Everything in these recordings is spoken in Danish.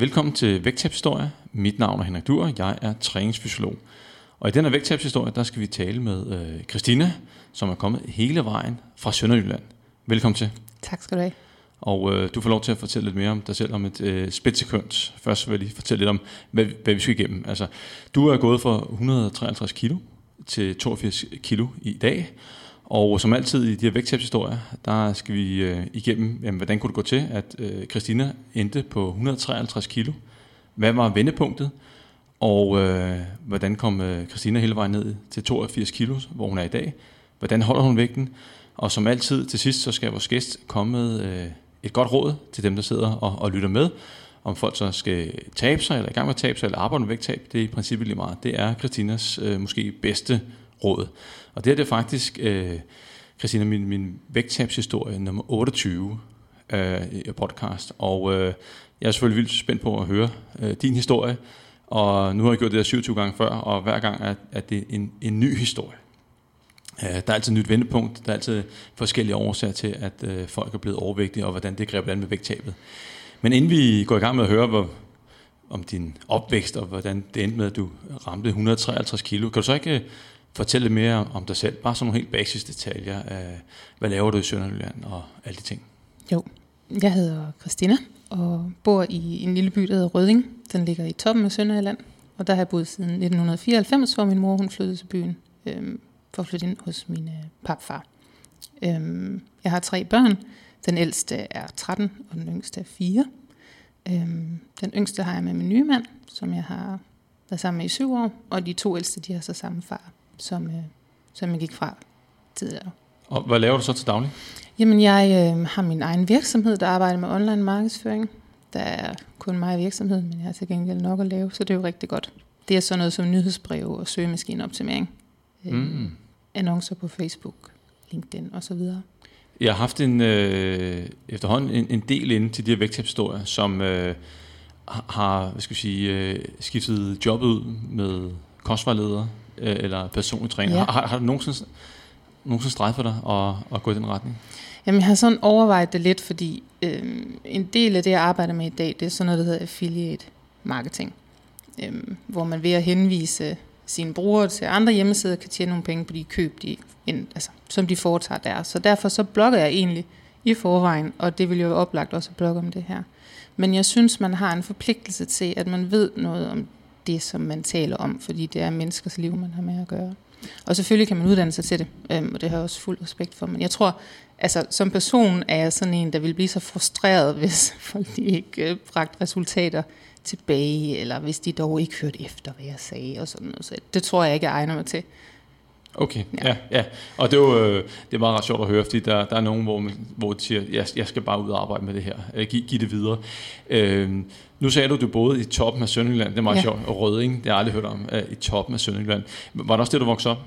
Velkommen til Vægttabshistorie. Mit navn er Henrik Dur, jeg er træningsfysiolog. Og i denne vægttabshistorie, der skal vi tale med øh, Christina, som er kommet hele vejen fra Sønderjylland. Velkommen til. Tak skal du have. Og øh, du får lov til at fortælle lidt mere om dig selv om et øh, splitsekund. Først vil jeg lige fortælle lidt om, hvad, hvad vi skal igennem. Altså, du er gået fra 153 kilo til 82 kilo i dag. Og som altid i de her vægttabshistorier, der skal vi øh, igennem, jamen, hvordan kunne det gå til, at øh, Christina endte på 153 kilo. Hvad var vendepunktet? Og øh, hvordan kom øh, Christina hele vejen ned til 82 kilo, hvor hun er i dag? Hvordan holder hun vægten? Og som altid til sidst, så skal vores gæst komme med øh, et godt råd til dem, der sidder og, og lytter med. Om folk så skal tabe sig, eller i gang med at tabe sig, eller arbejde med vægttab, det er i princippet lige meget. Det er Christinas øh, måske bedste råd. Og det er det faktisk, øh, Christina, min, min vægttabshistorie nummer 28 øh, i podcast. Og øh, jeg er selvfølgelig vildt spændt på at høre øh, din historie. Og nu har jeg gjort det her 27 gange før, og hver gang er, er det en, en ny historie. Øh, der er altid et nyt vendepunkt. Der er altid forskellige årsager til, at øh, folk er blevet overvægtige, og hvordan det greb an med vægttabet. Men inden vi går i gang med at høre hvor, om din opvækst, og hvordan det endte med, at du ramte 153 kilo, kan du så ikke fortælle lidt mere om dig selv? Bare sådan nogle helt basis detaljer. Hvad laver du i Sønderjylland og alle de ting? Jo, jeg hedder Christina og bor i en lille by, der hedder Røding. Den ligger i toppen af Sønderjylland. Og der har jeg boet siden 1994, hvor min mor hun flyttede til byen øh, for at flytte ind hos min øh, papfar. Øh, jeg har tre børn. Den ældste er 13, og den yngste er 4. Øhm, den yngste har jeg med min nye mand, som jeg har været sammen med i syv år. Og de to ældste, de har så samme far som, øh, som jeg gik fra tidligere. Og hvad laver du så til daglig? Jamen, jeg øh, har min egen virksomhed, der arbejder med online markedsføring. Der er kun mig i virksomheden, men jeg har til gengæld nok at lave, så det er jo rigtig godt. Det er sådan noget som nyhedsbrev og søgemaskineoptimering. Øh, mm. Annoncer på Facebook, LinkedIn osv. Jeg har haft en, øh, efterhånden en, en del inde til de her vægttabshistorier, som øh, har hvad skal vi sige, øh, skiftet jobbet ud med kostvejledere, øh, eller personlig træner. Ja. Har, har du nogensinde, nogensinde streget for dig at, at gå i den retning? Jamen, jeg har sådan overvejet det lidt, fordi øh, en del af det, jeg arbejder med i dag, det er sådan noget, der hedder affiliate marketing. Øh, hvor man ved at henvise sine brugere til andre hjemmesider, kan tjene nogle penge på de køb, de, altså, som de foretager der. Så derfor så blogger jeg egentlig i forvejen, og det vil jo være oplagt også at blogge om det her. Men jeg synes, man har en forpligtelse til, at man ved noget om det, som man taler om, fordi det er menneskers liv, man har med at gøre. Og selvfølgelig kan man uddanne sig til det, øhm, og det har jeg også fuld respekt for. Men jeg tror, altså som person er jeg sådan en, der vil blive så frustreret, hvis folk ikke øh, bragte resultater tilbage, eller hvis de dog ikke hørte efter, hvad jeg sagde, og sådan noget. Så det tror jeg ikke, jeg egner mig til. Okay, ja, ja. ja. Og det er jo øh, det er meget ret sjovt at høre, fordi der, der er nogen, hvor, man, hvor de siger, jeg, jeg skal bare ud og arbejde med det her, øh, giv, giv det videre. Øh, nu sagde du, at du boede i toppen af Sønderjylland, det er meget ja. sjovt, og Røding, det har jeg aldrig hørt om, øh, i toppen af Sønderjylland. Var det også det, du voksede op?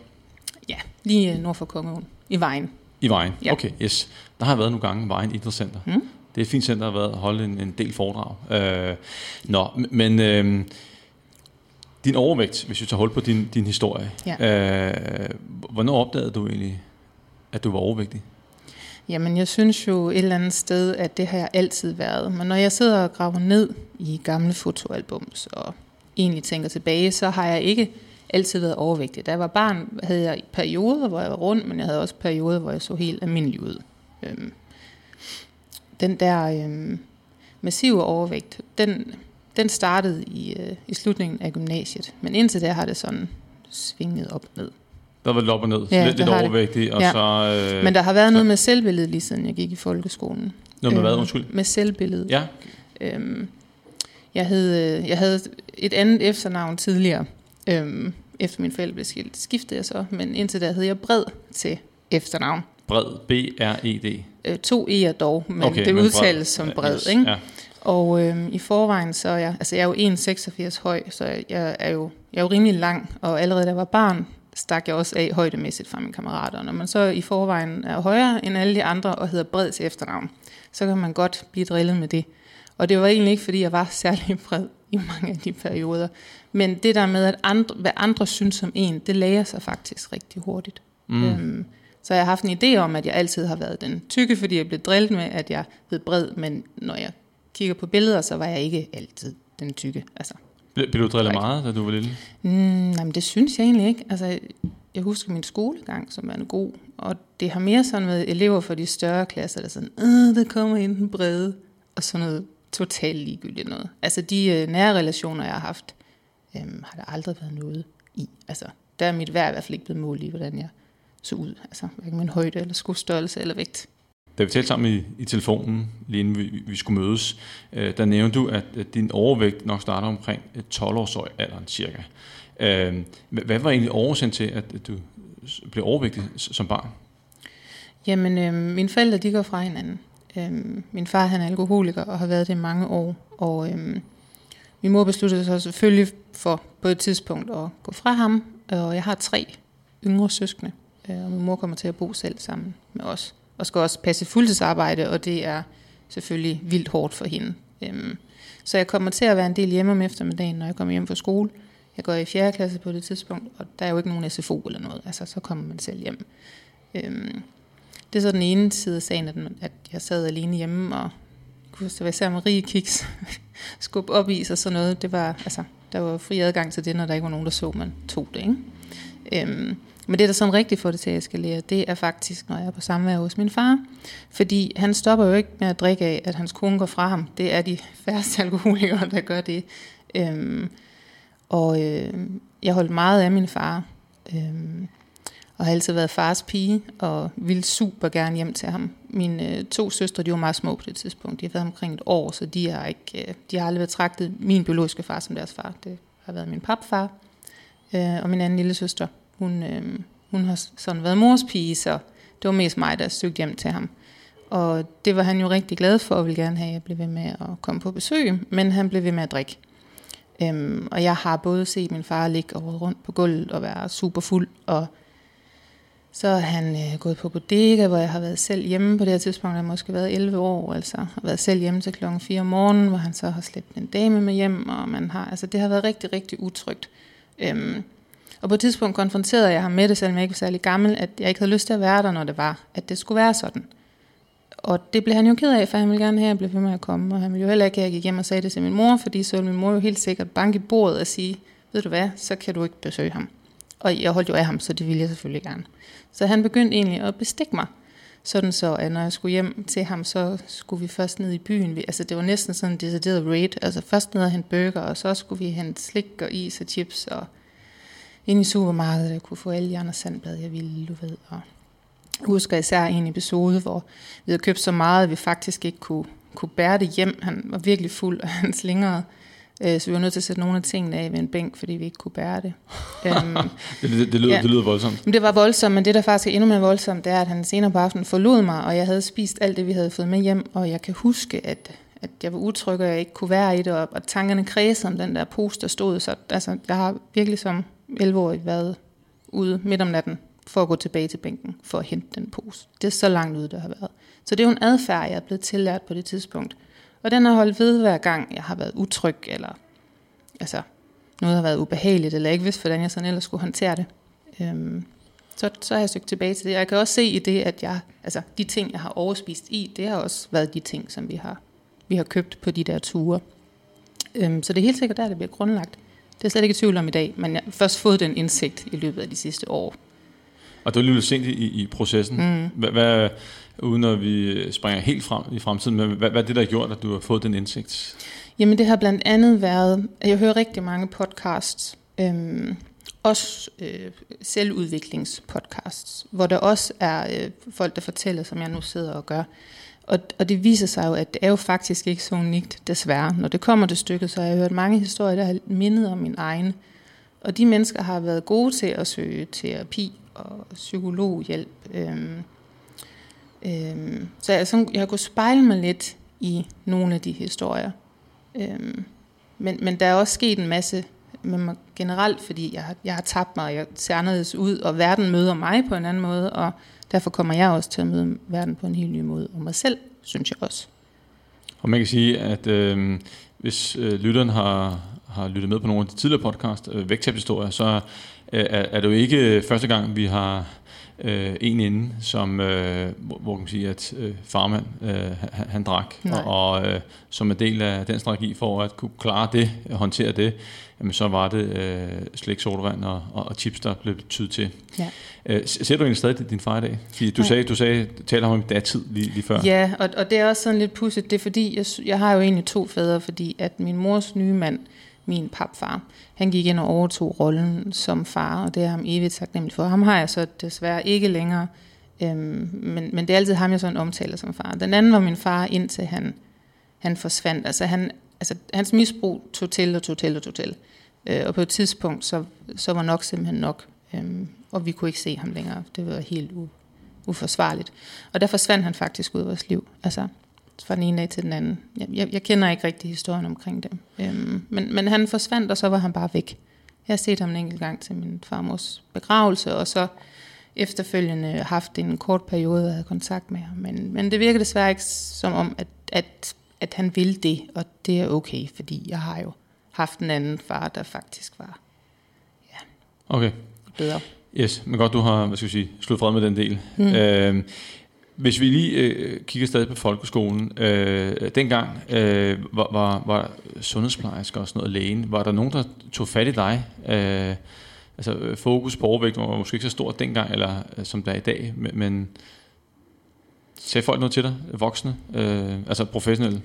Ja, lige nord for Kongeåen, i Vejen. I Vejen, ja. okay, yes. Der har jeg været nogle gange, Vejen Idrætscenter. Mm. Det er et fint center, der har været holdt en, en del foredrag. Øh, nå, men... Øh, din overvægt, hvis vi tager hul på din, din historie. Ja. Øh, hvornår opdagede du egentlig, at du var overvægtig? Jamen, jeg synes jo et eller andet sted, at det har jeg altid været. Men når jeg sidder og graver ned i gamle fotoalbums og egentlig tænker tilbage, så har jeg ikke altid været overvægtig. Da jeg var barn, havde jeg perioder, hvor jeg var rundt, men jeg havde også perioder, hvor jeg så helt almindelig ud. Øhm, den der øhm, massive overvægt, den den startede i, øh, i slutningen af gymnasiet. Men indtil da har det sådan svinget op og ned. Der var lidt op og ned, ja, lidt, lidt overvægtig. Og ja. så, øh, Men der har været så. noget med selvbilledet, lige siden jeg gik i folkeskolen. Noget med hvad, øhm, undskyld? Med selvbilledet. Ja. Øhm, jeg, havde, øh, jeg havde et andet efternavn tidligere. Øhm, efter min forældre blev skilt, skiftede jeg så. Men indtil da hed jeg Bred til efternavn. Bred, B-R-E-D. Øh, to E'er dog, men okay, det udtales som bred, yes, ikke? Ja. Og øh, i forvejen, så er jeg, altså jeg er jo 1,86 høj, så jeg er jo, jeg er jo rimelig lang, og allerede da jeg var barn, stak jeg også af højdemæssigt fra mine kammerater. Når man så i forvejen er højere end alle de andre og hedder bred til efternavn, så kan man godt blive drillet med det. Og det var egentlig ikke, fordi jeg var særlig bred i mange af de perioder. Men det der med, at andre, hvad andre synes om en, det lærer sig faktisk rigtig hurtigt. Mm. Øhm, så jeg har haft en idé om, at jeg altid har været den tykke, fordi jeg blev drillet med, at jeg hed bred, men når jeg kigger på billeder, så var jeg ikke altid den tykke. Altså, Blev du drillet meget, da du var lille? Mm, nej, men det synes jeg egentlig ikke. Altså, jeg husker min skolegang, som er god, og det har mere sådan med elever fra de større klasser, der er sådan, øh, der kommer ind den brede, og sådan noget totalt ligegyldigt noget. Altså, de øh, nære relationer, jeg har haft, øhm, har der aldrig været noget i. Altså, der er mit værd i hvert fald ikke blevet målt i, hvordan jeg så ud. Altså, hverken min højde, eller skostørrelse, eller vægt. Da vi talte sammen i, i telefonen, lige inden vi, vi skulle mødes, øh, der nævnte du, at, at din overvægt nok starter omkring øh, 12-års alderen cirka. Øh, hvad var egentlig årsagen til, at at du blev overvægtig som barn? Jamen, øh, mine forældre, de går fra hinanden. Øh, min far, han er alkoholiker og har været det i mange år. Og øh, min mor besluttede sig selvfølgelig for på et tidspunkt at gå fra ham. Og jeg har tre yngre søskende. Øh, og min mor kommer til at bo selv sammen med os. Og skal også passe fuldtidsarbejde, og det er selvfølgelig vildt hårdt for hende. Øh, så jeg kommer til at være en del hjemme om eftermiddagen, når jeg kommer hjem fra skole. Jeg går i 4. klasse på det tidspunkt, og der er jo ikke nogen SFO eller noget. Altså, så kommer man selv hjem. Øhm, det er så den ene side af sagen, at, at jeg sad alene hjemme, og kunne huske, det især Marie Kiks, skub op i og sådan noget. Det var, altså, der var fri adgang til det, når der ikke var nogen, der så, man tog det. Ikke? Øhm, men det, der sådan rigtig får det til at eskalere, det er faktisk, når jeg er på samvær hos min far. Fordi han stopper jo ikke med at drikke af, at hans kone går fra ham. Det er de færreste alkoholikere, der gør det. Øhm, og øh, jeg holdt meget af min far. Øhm, og har altid været fars pige, og ville super gerne hjem til ham. Mine øh, to søstre, de var meget små på det tidspunkt. De har været omkring et år, så de har, ikke, øh, de har aldrig betragtet min biologiske far som deres far. Det har været min papfar. Øh, og min anden lille søster, hun, øh, hun har sådan været mors pige, så det var mest mig, der søgte hjem til ham. Og det var han jo rigtig glad for, og ville gerne have, at jeg blev ved med at komme på besøg, men han blev ved med at drikke. Øhm, og jeg har både set min far ligge og rundt på gulvet og være super fuld, og så er han øh, gået på bodega, hvor jeg har været selv hjemme på det her tidspunkt. Jeg har måske været 11 år, altså har været selv hjemme til klokken 4 om morgenen, hvor han så har slæbt en dame med hjem, og man har, altså det har været rigtig, rigtig utrygt. Øhm, og på et tidspunkt konfronterede jeg ham med det, selvom jeg ikke var særlig gammel, at jeg ikke havde lyst til at være der, når det var, at det skulle være sådan. Og det blev han jo ked af, for han ville gerne have, at jeg blev ved med at komme. Og han ville jo heller ikke at jeg gik hjem og sagde det til min mor, fordi så ville min mor jo helt sikkert banke i bordet og sige, ved du hvad, så kan du ikke besøge ham. Og jeg holdt jo af ham, så det ville jeg selvfølgelig gerne. Så han begyndte egentlig at bestikke mig. Sådan så, at når jeg skulle hjem til ham, så skulle vi først ned i byen. Vi- Altså det var næsten sådan en decideret raid. Altså først ned og hente burger, og så skulle vi hente slik og is og chips. Og ind i supermarkedet, jeg kunne få alle de andre sandblad, jeg ville, du ved. Og jeg husker især en episode, hvor vi havde købt så meget, at vi faktisk ikke kunne, kunne bære det hjem. Han var virkelig fuld, og han slingrede. Øh, Så vi var nødt til at sætte nogle af tingene af ved en bænk, fordi vi ikke kunne bære det. Øhm, Det, det, det, lyder, Ja. det lyder voldsomt. men det var voldsomt, men det der faktisk er endnu mere voldsomt, det er, at han senere på aftenen forlod mig, og jeg havde spist alt det, vi havde fået med hjem, og jeg kan huske, at, at jeg var utryg, og jeg ikke kunne være i det, og, og tankerne kredsede om den der pose, der stod. Så altså, jeg har virkelig som 11-årig været ude midt om natten for at gå tilbage til bænken, for at hente den pose. Det er så langt ude, det har været. Så det er jo en adfærd, jeg er blevet tillært på det tidspunkt. Og den har holdt ved hver gang, jeg har været utryg, eller altså, noget har været ubehageligt, eller ikke vidst, hvordan jeg sådan ellers skulle håndtere det. Øhm, så, så har jeg søgt tilbage til det. Jeg kan også se i det, at jeg, altså, de ting, jeg har overspist i, det har også været de ting, som vi har, vi har købt på de der ture. Øhm, så det er helt sikkert der, det bliver grundlagt. Det er jeg slet ikke i tvivl om i dag, men jeg har først fået den indsigt i løbet af de sidste år. Og det var lidt sent i, i processen. Mm. Hvad, hvad, uden at vi springer helt frem i fremtiden, men hvad, hvad er det, der har gjort, at du har fået den indsigt? Jamen det har blandt andet været, at jeg hører rigtig mange podcasts, øhm, også øh, selvudviklingspodcasts, hvor der også er øh, folk, der fortæller, som jeg nu sidder og gør. Og, og det viser sig jo, at det er jo faktisk ikke så unikt, desværre. Når det kommer til stykket, så har jeg hørt mange historier, der har mindet om min egen. Og de mennesker har været gode til at søge terapi og psykologhjælp. Øhm, øhm, så jeg, sådan, jeg har kunnet spejle mig lidt i nogle af de historier. Øhm, men, men der er også sket en masse med mig generelt, fordi jeg har, jeg har tabt mig, og jeg ser anderledes ud, og verden møder mig på en anden måde, og derfor kommer jeg også til at møde verden på en helt ny måde, og mig selv, synes jeg også. Og man kan sige, at øh, hvis øh, lytteren har, har lyttet med på nogle af de tidligere podcast, øh, vægttabshistorier, så øh, er, er det jo ikke øh, første gang, vi har øh, en inde, som, øh, hvor, hvor kan man sige, at øh, farmand, øh, han, han drak, Nej. og, og øh, som en del af den strategi for at kunne klare det, håndtere det, jamen, så var det øh, slik, sodavand og, og, og chips, der blev tydet til. Ja. Øh, ser du egentlig stadig din far i dag? Fordi du Nej. sagde, du sagde, taler om datid lige, lige før. Ja, og, og det er også sådan lidt pudsigt. Det er fordi, jeg, jeg har jo egentlig to fædre, fordi at min mors nye mand, min papfar, han gik ind og overtog rollen som far, og det er ham evigt taknemmelig for. Ham har jeg så desværre ikke længere, øhm, men, men det er altid ham, jeg sådan omtaler som far. Den anden var min far, indtil han, han forsvandt. Altså, han, altså hans misbrug tog til og tog til og tog til. Øh, og på et tidspunkt, så, så var nok simpelthen nok, øhm, og vi kunne ikke se ham længere. Det var helt u, uforsvarligt. Og der forsvandt han faktisk ud af vores liv. Altså fra den ene dag til den anden. Jeg, jeg, jeg kender ikke rigtig historien omkring det. Øhm, men, men han forsvandt, og så var han bare væk. Jeg har set ham en enkelt gang til min farmors begravelse, og så efterfølgende haft en kort periode, have kontakt med ham. Men, men det virker desværre ikke som om, at, at, at han vil det, og det er okay, fordi jeg har jo haft en anden far, der faktisk var Okay, bedre. yes, men godt du har, hvad skal vi sige, slået fred med den del. Mm. Øh, hvis vi lige øh, kigger stadig på folkeskolen, øh, dengang øh, var, var, var sundhedsplejersker og sådan noget lægen, var der nogen, der tog fat i dig? Øh, altså øh, fokus på overvægt var måske ikke så stort dengang, eller øh, som der er i dag, men, men sagde folk noget til dig, voksne, øh, altså professionelle?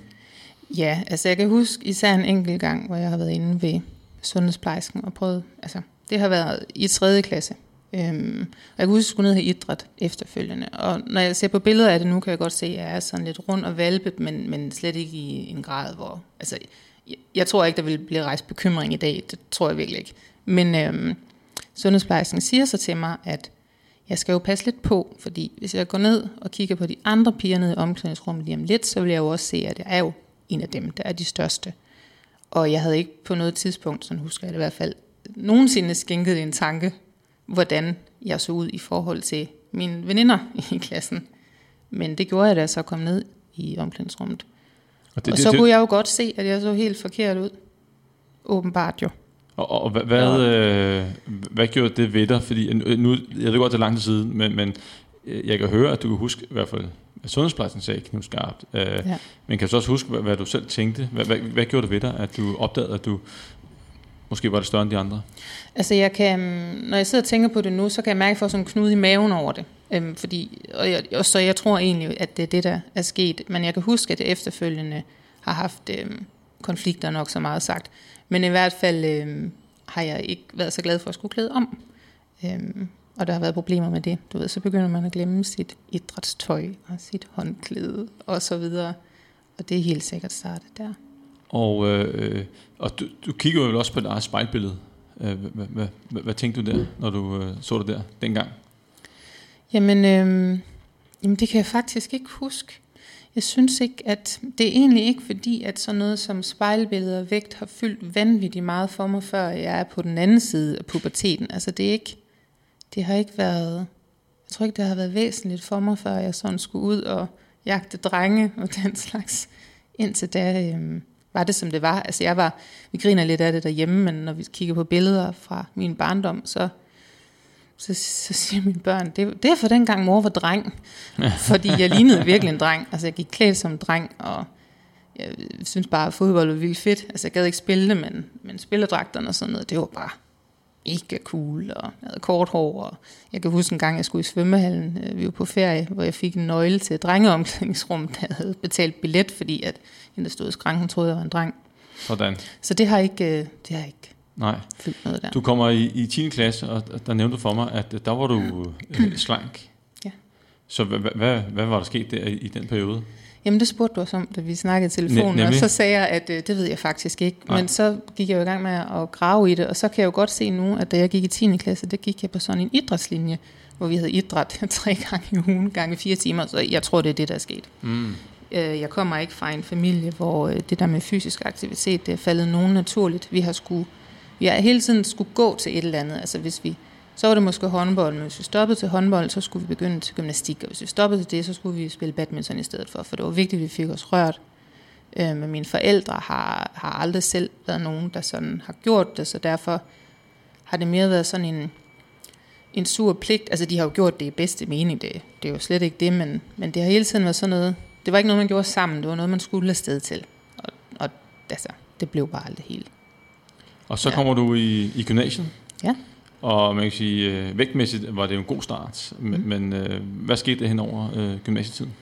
Ja, altså jeg kan huske især en enkelt gang, hvor jeg har været inde ved sundhedsplejersken og prøvet, altså det har været i 3. klasse. Øhm, og jeg kan huske, at jeg skulle ned have idræt efterfølgende. Og når jeg ser på billeder af det nu, kan jeg godt se, at jeg er sådan lidt rund og valpet, men, men slet ikke i en grad, hvor... Altså, jeg, jeg tror ikke, der vil blive rejst bekymring i dag. Det tror jeg virkelig ikke. Men øhm, sundhedsplejersken siger så til mig, at jeg skal jo passe lidt på, fordi hvis jeg går ned og kigger på de andre piger nede i omklædningsrummet lige om lidt, så vil jeg jo også se, at jeg er jo en af dem, der er de største. Og jeg havde ikke på noget tidspunkt, sådan husker jeg det i hvert fald, nogensinde skænket en tanke, hvordan jeg så ud i forhold til mine veninder i klassen. Men det gjorde jeg, da så kom ned i omklædningsrummet. Og, Det, og så kunne jeg jo godt se, at jeg så helt forkert ud. Åbenbart jo. Og, og hvad, hvad, øh, hvad gjorde det ved dig? Fordi øh, nu, jeg ved godt, det er lang tid siden, men, men øh, jeg kan høre, at du kan huske i hvert fald, hvad sundhedsplejersken sagde knivskarpt. Øh, Ja. Men kan du så også huske, hvad, hvad du selv tænkte? Hvad, hvad, hvad gjorde det ved dig, at du opdagede, at du måske var det større end de andre? Altså jeg kan, når jeg sidder og tænker på det nu, så kan jeg mærke, at jeg får sådan en knude i maven over det. Øhm, fordi, og, jeg, og så jeg tror egentlig, at det er det, der er sket. Men jeg kan huske, at jeg efterfølgende har haft øhm, konflikter nok så meget sagt. Men i hvert fald øhm, har jeg ikke været så glad for at skulle klæde om. Øhm, og der har været problemer med det. Du ved, så begynder man at glemme sit idrætstøj og sit håndklæde og så videre. Og det er helt sikkert startet der. Og, øh, og du, du kigger jo vel også på dit eget spejlbillede. Øh, hvad, hvad, hvad, hvad tænkte du der, når du øh, så det der dengang? Jamen, øh, jamen, det kan jeg faktisk ikke huske. Jeg synes ikke, at det er egentlig ikke fordi, at sådan noget som spejlbilleder og vægt har fyldt vanvittigt meget for mig, før jeg er på den anden side af puberteten. Altså det er ikke, det har ikke været, jeg tror ikke, det har været væsentligt for mig, før jeg sådan skulle ud og jagte drenge og den slags. Indtil da øh, var det, som det var. Altså jeg var, vi griner lidt af det derhjemme, men når vi kigger på billeder fra min barndom, så så, så siger mine børn, det, det er for dengang mor var dreng. Fordi jeg lignede virkelig en dreng. Altså jeg gik klædt som en dreng, og jeg synes bare, at fodbold var vildt fedt. Altså jeg gad ikke spille det, men, men spilledragterne og sådan noget, det var bare mega cool, og jeg havde kort hår, og jeg kan huske en gang, jeg skulle i svømmehallen, øh, vi var på ferie, hvor jeg fik en nøgle til et drengeomklædningsrum, der havde betalt billet, fordi at hende, der stod i skranken, troede, jeg var en dreng. Sådan. Så det har ikke, øh, det har ikke Nej. fyldt noget der. Du kommer i, i 10. klasse, og der nævnte du for mig, at der var du øh, slank. Ja. Så hvad, hvad, hvad var der sket der i, i den periode? Jamen det spurgte du også om, da vi snakkede i telefonen, Ne- og så sagde jeg, at øh, det ved jeg faktisk ikke. Nej. Men så gik jeg jo i gang med at grave i det, og så kan jeg jo godt se nu, at da jeg gik i 10. klasse, der gik jeg på sådan en idrætslinje, hvor vi havde idræt tre gange i ugen, gange fire timer, så jeg tror, det er det, der er sket. Mm. Øh, Jeg kommer ikke fra en familie, hvor øh, det der med fysisk aktivitet, det er faldet nogen naturligt. Vi har skulle, vi har hele tiden skulle gå til et eller andet. Altså hvis vi, så var det måske håndbold, men hvis vi stoppede til håndbold, så skulle vi begynde til gymnastik, og hvis vi stoppede til det, så skulle vi spille badminton i stedet for, for det var vigtigt, at vi fik os rørt. Øh, Men mine forældre har, har aldrig selv været nogen, der sådan har gjort det, så derfor har det mere været sådan en, en sur pligt. Altså, de har jo gjort det i bedste mening, det, det er jo slet ikke det, men, men det har hele tiden været sådan noget, det var ikke noget, man gjorde sammen, det var noget, man skulle afsted til. Og, og altså, det blev bare aldrig helt. Og så Ja. kommer du i, i gymnasiet, Ja. Og man kan sige, øh, vægtmæssigt var det jo en god start, men, Mm. men øh, hvad skete der hen over øh, gymnasietiden?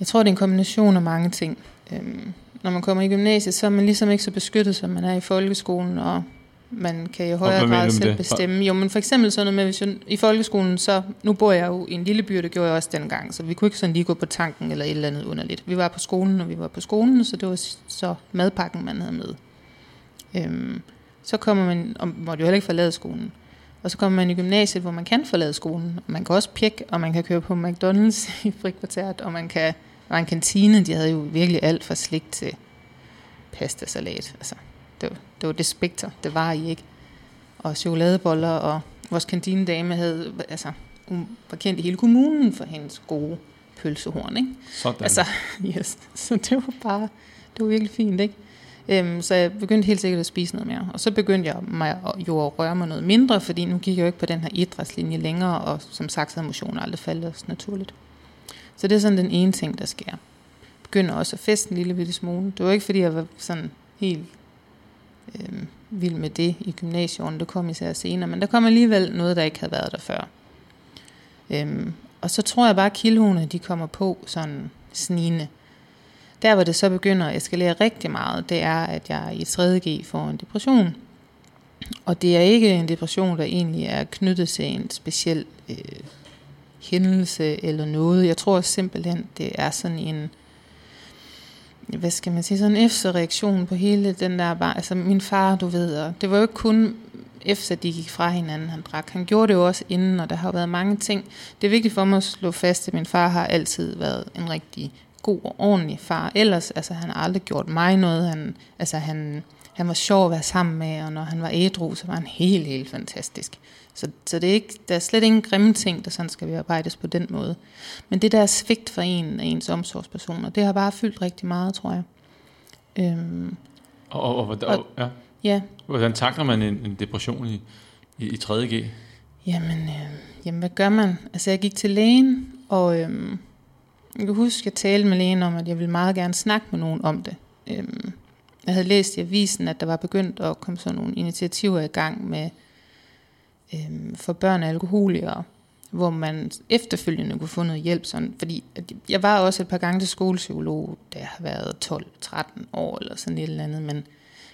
Jeg tror, det er en kombination af mange ting. Øhm, når man kommer i gymnasiet, så er man ligesom ikke så beskyttet, som man er i folkeskolen, og man kan i højere grad selv det? bestemme. Jo, men for eksempel sådan noget med, hvis jeg, i folkeskolen, så nu bor jeg jo i en lille by, og det gjorde jeg også dengang, så vi kunne ikke sådan lige gå på tanken eller et eller andet underligt. Vi var på skolen, når vi var på skolen, så det var så madpakken, man havde med. Øhm, så kommer man, og måtte jo heller ikke forlade skolen. Og så kommer man i gymnasiet, hvor man kan forlade skolen. Og man kan også pjekke, og man kan køre på McDonald's i frikvarteret, og man kan var en kantine, de havde jo virkelig alt fra slik til pastasalat. Altså, det var, det var det spekter, det var I ikke. Og chokoladeboller, og vores kantinedame havde, altså, hun var kendt i hele kommunen for hendes gode pølsehorn, ikke? Sådan. Altså, yes. Så det var bare, det var virkelig fint, ikke? Øhm, så jeg begyndte helt sikkert at spise noget mere. Og så begyndte jeg mig jo at røre mig noget mindre, fordi nu gik jeg jo ikke på den her idrætslinje længere, og som sagt, så havde motion aldrig faldet os naturligt. Så det er sådan den ene ting, der sker. Begynder også at feste en lille bitte smule. Det var ikke, fordi jeg var sådan helt øhm, vild med det i gymnasieårene. Det kom især senere, men der kom alligevel noget, der ikke havde været der før. Øhm, og så tror jeg bare, at kiloene, de kommer på sådan snigende. Der, hvor det så begynder at eskalere rigtig meget, det er, at jeg i 3.G får en depression. Og det er ikke en depression, der egentlig er knyttet til en speciel øh, hændelse eller noget. Jeg tror simpelthen, det er sådan en, hvad skal man sige, sådan en efterreaktion på hele den der bare, altså min far, du ved, og det var jo ikke kun efter de gik fra hinanden, han drak. Han gjorde det jo også inden, og der har været mange ting. Det er vigtigt for mig at slå fast, at min far har altid været en rigtig god og ordentlig far. Ellers, altså han har aldrig gjort mig noget. Han, altså han, han var sjov at være sammen med, og når han var ædru, så var han helt, helt fantastisk. Så, så det er ikke, der er slet ingen grimme ting, der sådan skal bearbejdes på den måde. Men det der er svigt for en af ens omsorgspersoner, det har bare fyldt rigtig meget, tror jeg. Øhm, og, og, og- og, ja. ja, hvordan takler man en, en depression i, i, i 3.G? Jamen, øh, jamen, hvad gør man? Altså, jeg gik til lægen, og øh, jeg kan huske, at jeg talte med lægen om, at jeg ville meget gerne snakke med nogen om det. Øh, jeg havde læst i avisen, at der var begyndt at komme sådan nogle initiativer i gang med øh, for børn af alkoholikere, hvor man efterfølgende kunne få noget hjælp. Sådan, fordi at jeg var også et par gange til skolepsykolog, da jeg har været 12-13 år eller sådan et eller andet, men,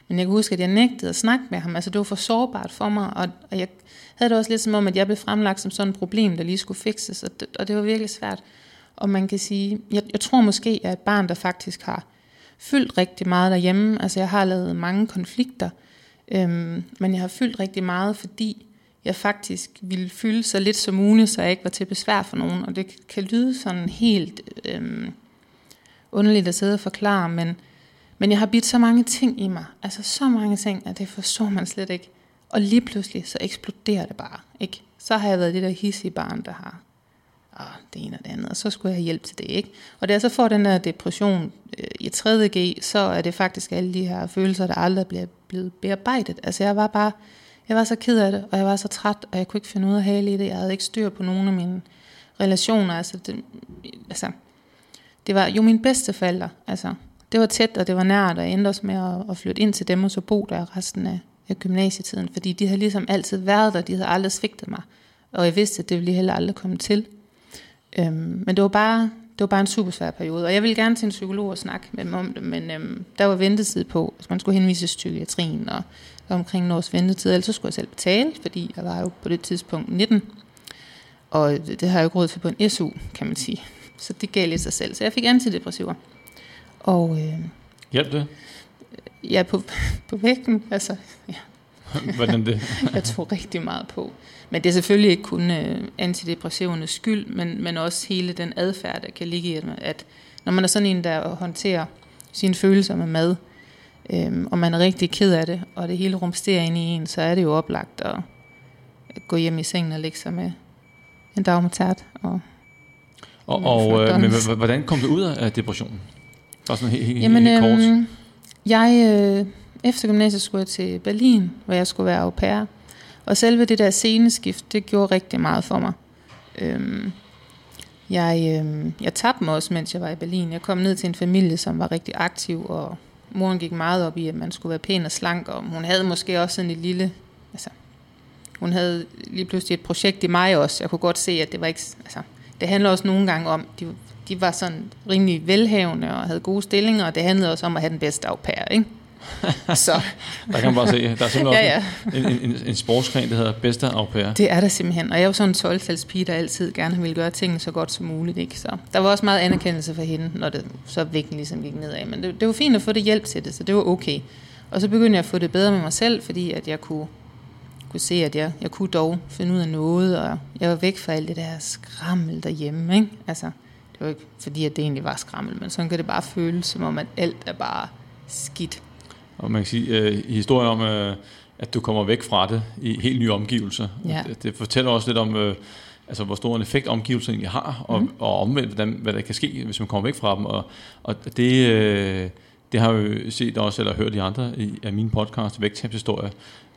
men jeg kan huske, at jeg nægtede at snakke med ham. Altså, det var for sårbart for mig, og, og jeg havde det også lidt som om, at jeg blev fremlagt som sådan et problem, der lige skulle fikses, og det, og det var virkelig svært. Og man kan sige, jeg, jeg tror måske, at jeg er et barn, der faktisk har fyldt rigtig meget derhjemme. Altså jeg har lavet mange konflikter, øhm, men jeg har fyldt rigtig meget, fordi jeg faktisk ville fylde så lidt som muligt, så jeg ikke var til besvær for nogen. Og det kan lyde sådan helt øhm, underligt at sidde og forklare, men, men jeg har bidt så mange ting i mig. Altså så mange ting, at det forstår man slet ikke. Og lige pludselig, så eksploderer det bare. Ikke? Så har jeg været det der hissige barn, der har ah, det ene og det andet, og så skulle jeg have hjælp til det. ikke. Og da jeg så får den her depression øh, i 3.G, så er det faktisk alle de her følelser, der aldrig bliver blevet bearbejdet. Altså jeg var bare, jeg var så ked af det, og jeg var så træt, og jeg kunne ikke finde ud af at hale i det. Jeg havde ikke styr på nogen af mine relationer. Altså det, altså, det var jo min bedste falder. Altså, det var tæt, og det var nært, og jeg endte også med at, at flytte ind til dem, og så bo der resten af, af gymnasietiden, fordi de havde ligesom altid været der, de havde aldrig svigtet mig, og jeg vidste, at det ville heller aldrig komme til. Øhm, men det var, bare, det var bare en super svær periode, og jeg ville gerne til en psykolog og snakke med dem om det, men øhm, der var ventetid på, hvis man skulle henvise til psykiatrien, og der var omkring en års ventetid, ellers så skulle jeg selv betale, fordi jeg var jo på det tidspunkt 19, og det, det har jeg jo ikke råd til på en SU, kan man sige. Så det gav lidt sig selv, så jeg fik antidepressiver. Og øh, Hjælp det? er på, på vægten, altså Hvordan det? jeg tog rigtig meget på. Men det er selvfølgelig ikke kun øh, antidepressivernes skyld, men, men også hele den adfærd, der kan ligge i, at, at når man er sådan en, der håndterer sine følelser med mad, øhm, og man er rigtig ked af det, og det hele rumsterer ind i en, så er det jo oplagt at gå hjem i sengen og lægge sig med en dag med tært. Og, Og, og øh, men hvordan kom du ud af depressionen? Bare sådan helt, helt, Jamen, helt kort. øhm, jeg, øh, efter gymnasiet skulle jeg til Berlin, hvor jeg skulle være au pair. Og selve det der sceneskift, det gjorde rigtig meget for mig. Øhm, jeg, øhm, jeg tabte mig også, mens jeg var i Berlin. Jeg kom ned til en familie, som var rigtig aktiv, og moren gik meget op i, at man skulle være pæn og slank, og hun havde måske også sådan et lille... Altså, hun havde lige pludselig et projekt i mig også. Jeg kunne godt se, at det var ikke... Altså, det handler også nogle gange om, de, de var sådan rimelig velhavende og havde gode stillinger, og det handlede også om at have den bedste au pair, ikke? så. der kan man bare se, der er simpelthen ja, ja. en, en, en, en sportsgren, der hedder bedste au pair. Det er der simpelthen, og jeg er jo sådan en 12 pige, der altid gerne vil gøre tingene så godt som muligt. Ikke? Så der var også meget anerkendelse for hende, når det så vægten ligesom gik nedad. Men det, det var fint at få det hjælp til det, så det var okay. Og så begyndte jeg at få det bedre med mig selv, fordi at jeg kunne, kunne se, at jeg, jeg kunne dog finde ud af noget, og jeg var væk fra alt det der skrammel derhjemme. Ikke? Altså, det var ikke fordi, at det egentlig var skrammel, men sådan kan det bare føles, som om at alt er bare skidt. Og man kan sige, øh, historien om, øh, at du kommer væk fra det i helt nye omgivelser. Ja. Det, det fortæller også lidt om, øh, altså, hvor stor en effekt omgivelserne egentlig har, og, mm. og omvendt, hvordan, hvad der kan ske, hvis man kommer væk fra dem. Og, og det, øh, det har jeg jo set også, eller hørt i andre i, af mine podcast, vægttabshistorier.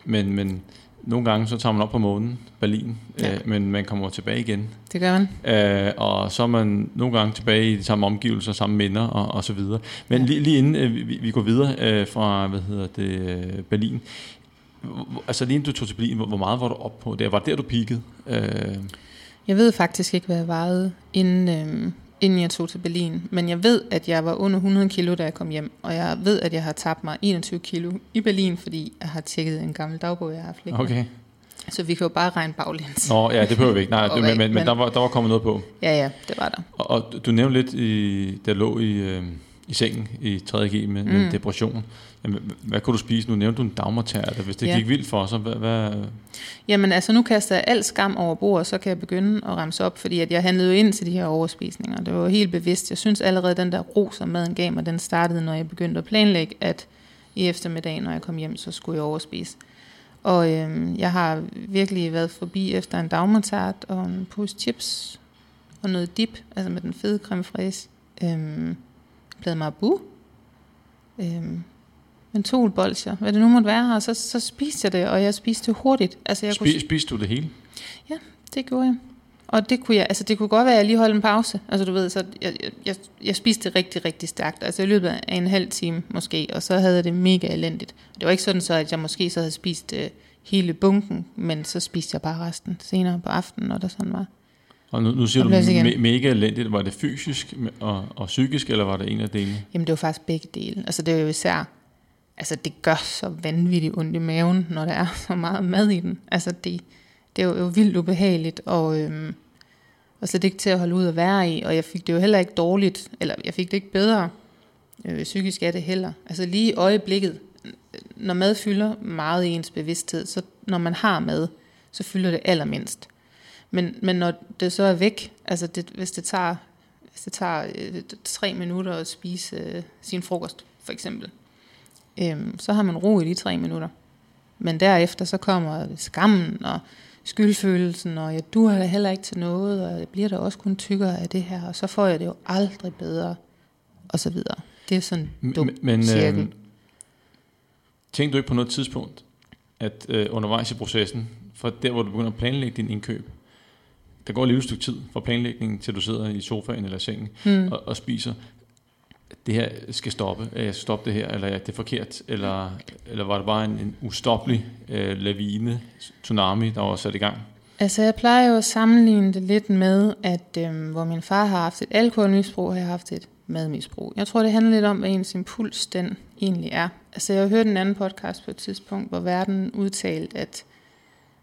Men, men nogle gange så tager man op på månen, Berlin, ja. øh, men man kommer tilbage igen. Det gør man. Øh, og så er man nogle gange tilbage i de samme omgivelser, samme minder og, og så videre. Men ja. lige, lige inden øh, vi, vi går videre øh, fra hvad hedder det, Berlin, altså lige inden du tog til Berlin, hvor, hvor meget var du op på der? Var det der, du peakede? Øh. Jeg ved faktisk ikke, hvad jeg vejede, inden, øh, inden jeg tog til Berlin. Men jeg ved, at jeg var under 100 kilo, da jeg kom hjem. Og jeg ved, at jeg har tabt mig 21 kilo i Berlin, fordi jeg har tjekket en gammel dagbog, jeg har haft liggende. Okay. Så vi kan jo bare regne baglæns. Nå, ja, det behøver vi ikke. Nej, det, men, men, men der, var, der var kommet noget på. Ja, ja, det var der. Og, og du nævnte lidt, i, der lå i, øh, i sengen i 3.G med, mm. med depression. Jamen, hvad kunne du spise? Nu nævnte du en dagmartærte. Hvis det ja. gik vildt for så hvad, hvad... Jamen altså, nu kaster jeg al skam over bordet, så kan jeg begynde at ramse op, fordi at jeg handlede jo ind til de her overspisninger. Det var helt bevidst. Jeg synes allerede, den der ro, som maden gav mig, den startede, når jeg begyndte at planlægge, at i eftermiddag, når jeg kom hjem, så skulle jeg overspise. Og øhm, jeg har virkelig været forbi efter en dagmartart og en pose chips og noget dip, altså med den fede creme fraise. Øhm, plade marabu. Øhm, mentolbolcher, hvad det nu måtte være, og så, så spiste jeg det, og jeg spiste det hurtigt. Altså, jeg Spi, kunne... Spiste du det hele? Ja, det gjorde jeg. Og det kunne jeg, altså det kunne godt være, at jeg lige holdt en pause. Altså du ved, så jeg, jeg, jeg spiste det rigtig, rigtig stærkt. Altså i løbet af en halv time måske, og så havde jeg det mega elendigt. Det var ikke sådan så, at jeg måske så havde spist uh, hele bunken, men så spiste jeg bare resten senere på aftenen, når det sådan var. Og nu, nu siger du me- mega elendigt. Var det fysisk og, og psykisk, eller var det en af delene? Jamen det var faktisk begge dele. Altså det er jo især, altså det gør så vanvittigt ondt i maven, når der er så meget mad i den. Altså det, det er jo, jo vildt ubehageligt, og, øhm, og slet ikke til at holde ud at være i. Og jeg fik det jo heller ikke dårligt, eller jeg fik det ikke bedre. Øh, psykisk er det heller. Altså lige i øjeblikket, når mad fylder meget i ens bevidsthed, så når man har mad, så fylder det allermindst. Men, men når det så er væk, altså det, hvis det tager, hvis det tager øh, tre minutter at spise øh, sin frokost, for eksempel, øh, så har man ro i de tre minutter. Men derefter så kommer skammen og skyldfølelsen, og jeg duer da heller ikke til noget, og jeg bliver da også kun tykkere af det her, og så får jeg det jo aldrig bedre, og så videre. Det er sådan en dum men, cirkel. Øh, tænkte du ikke på noget tidspunkt, at øh, undervejs i processen, fra der hvor du begynder at planlægge din indkøb, der går lige et stykke tid fra planlægningen, til du sidder i sofaen eller sengen hmm. og, og spiser, det her skal stoppe, jeg skal stoppe det her, eller det er forkert, eller, eller var det bare en, en ustoppelig øh, lavine, tsunami, der var sat i gang? Altså jeg plejer jo at sammenligne det lidt med, at øh, hvor min far har haft et alkoholmisbrug, har jeg haft et madmisbrug. Jeg tror, det handler lidt om, hvad ens impuls den egentlig er. Altså jeg har hørt en anden podcast på et tidspunkt, hvor verden udtalte, at,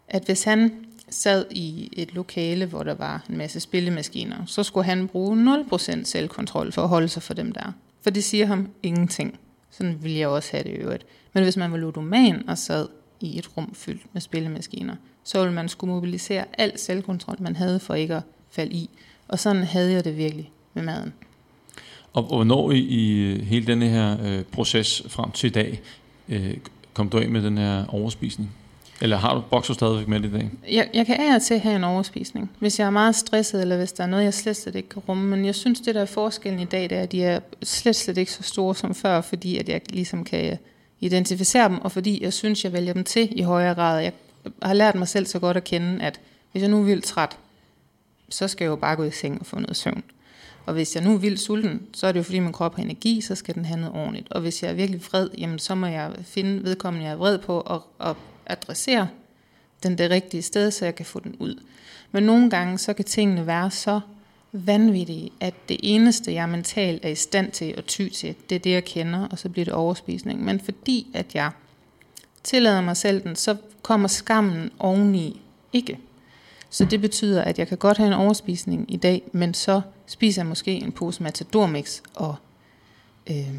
at hvis han sad i et lokale, hvor der var en masse spillemaskiner, så skulle han bruge 0% selvkontrol for at holde sig for dem der. For det siger ham ingenting. Sådan ville jeg også have det i øvrigt. Men hvis man var ludoman og sad i et rum fyldt med spillemaskiner, så ville man skulle mobilisere al selvkontrol, man havde for ikke at falde i. Og sådan havde jeg det virkelig med maden. Og hvornår i, i hele denne her øh, proces frem til i dag, øh, kom du af med den her overspisning? Eller har du bokser stadigvæk med det i dag? Jeg, jeg kan af til have en overspisning, hvis jeg er meget stresset, eller hvis der er noget, jeg slet, slet ikke kan rumme. Men jeg synes, det der er forskellen i dag, det er, at de er slet, slet ikke så store som før, fordi at jeg ligesom kan øh, identificere dem, og fordi jeg synes, jeg vælger dem til i højere grad. Jeg har lært mig selv så godt at kende, at hvis jeg nu er vildt træt, så skal jeg jo bare gå i seng og få noget søvn. Og hvis jeg nu er vildt sulten, så er det jo fordi min krop har energi, så skal den have noget ordentligt. Og hvis jeg er virkelig vred, jamen så må jeg finde vedkommende, jeg er vred på, og, og adressere den det rigtige sted, så jeg kan få den ud. Men nogle gange, så kan tingene være så vanvittige, at det eneste, jeg mentalt er i stand til at ty til, det er det, jeg kender, og så bliver det overspisning. Men fordi at jeg tillader mig selv den, så kommer skammen oveni ikke. Så det betyder, at jeg kan godt have en overspisning i dag, men så spiser jeg måske en pose Matador-mix og øh,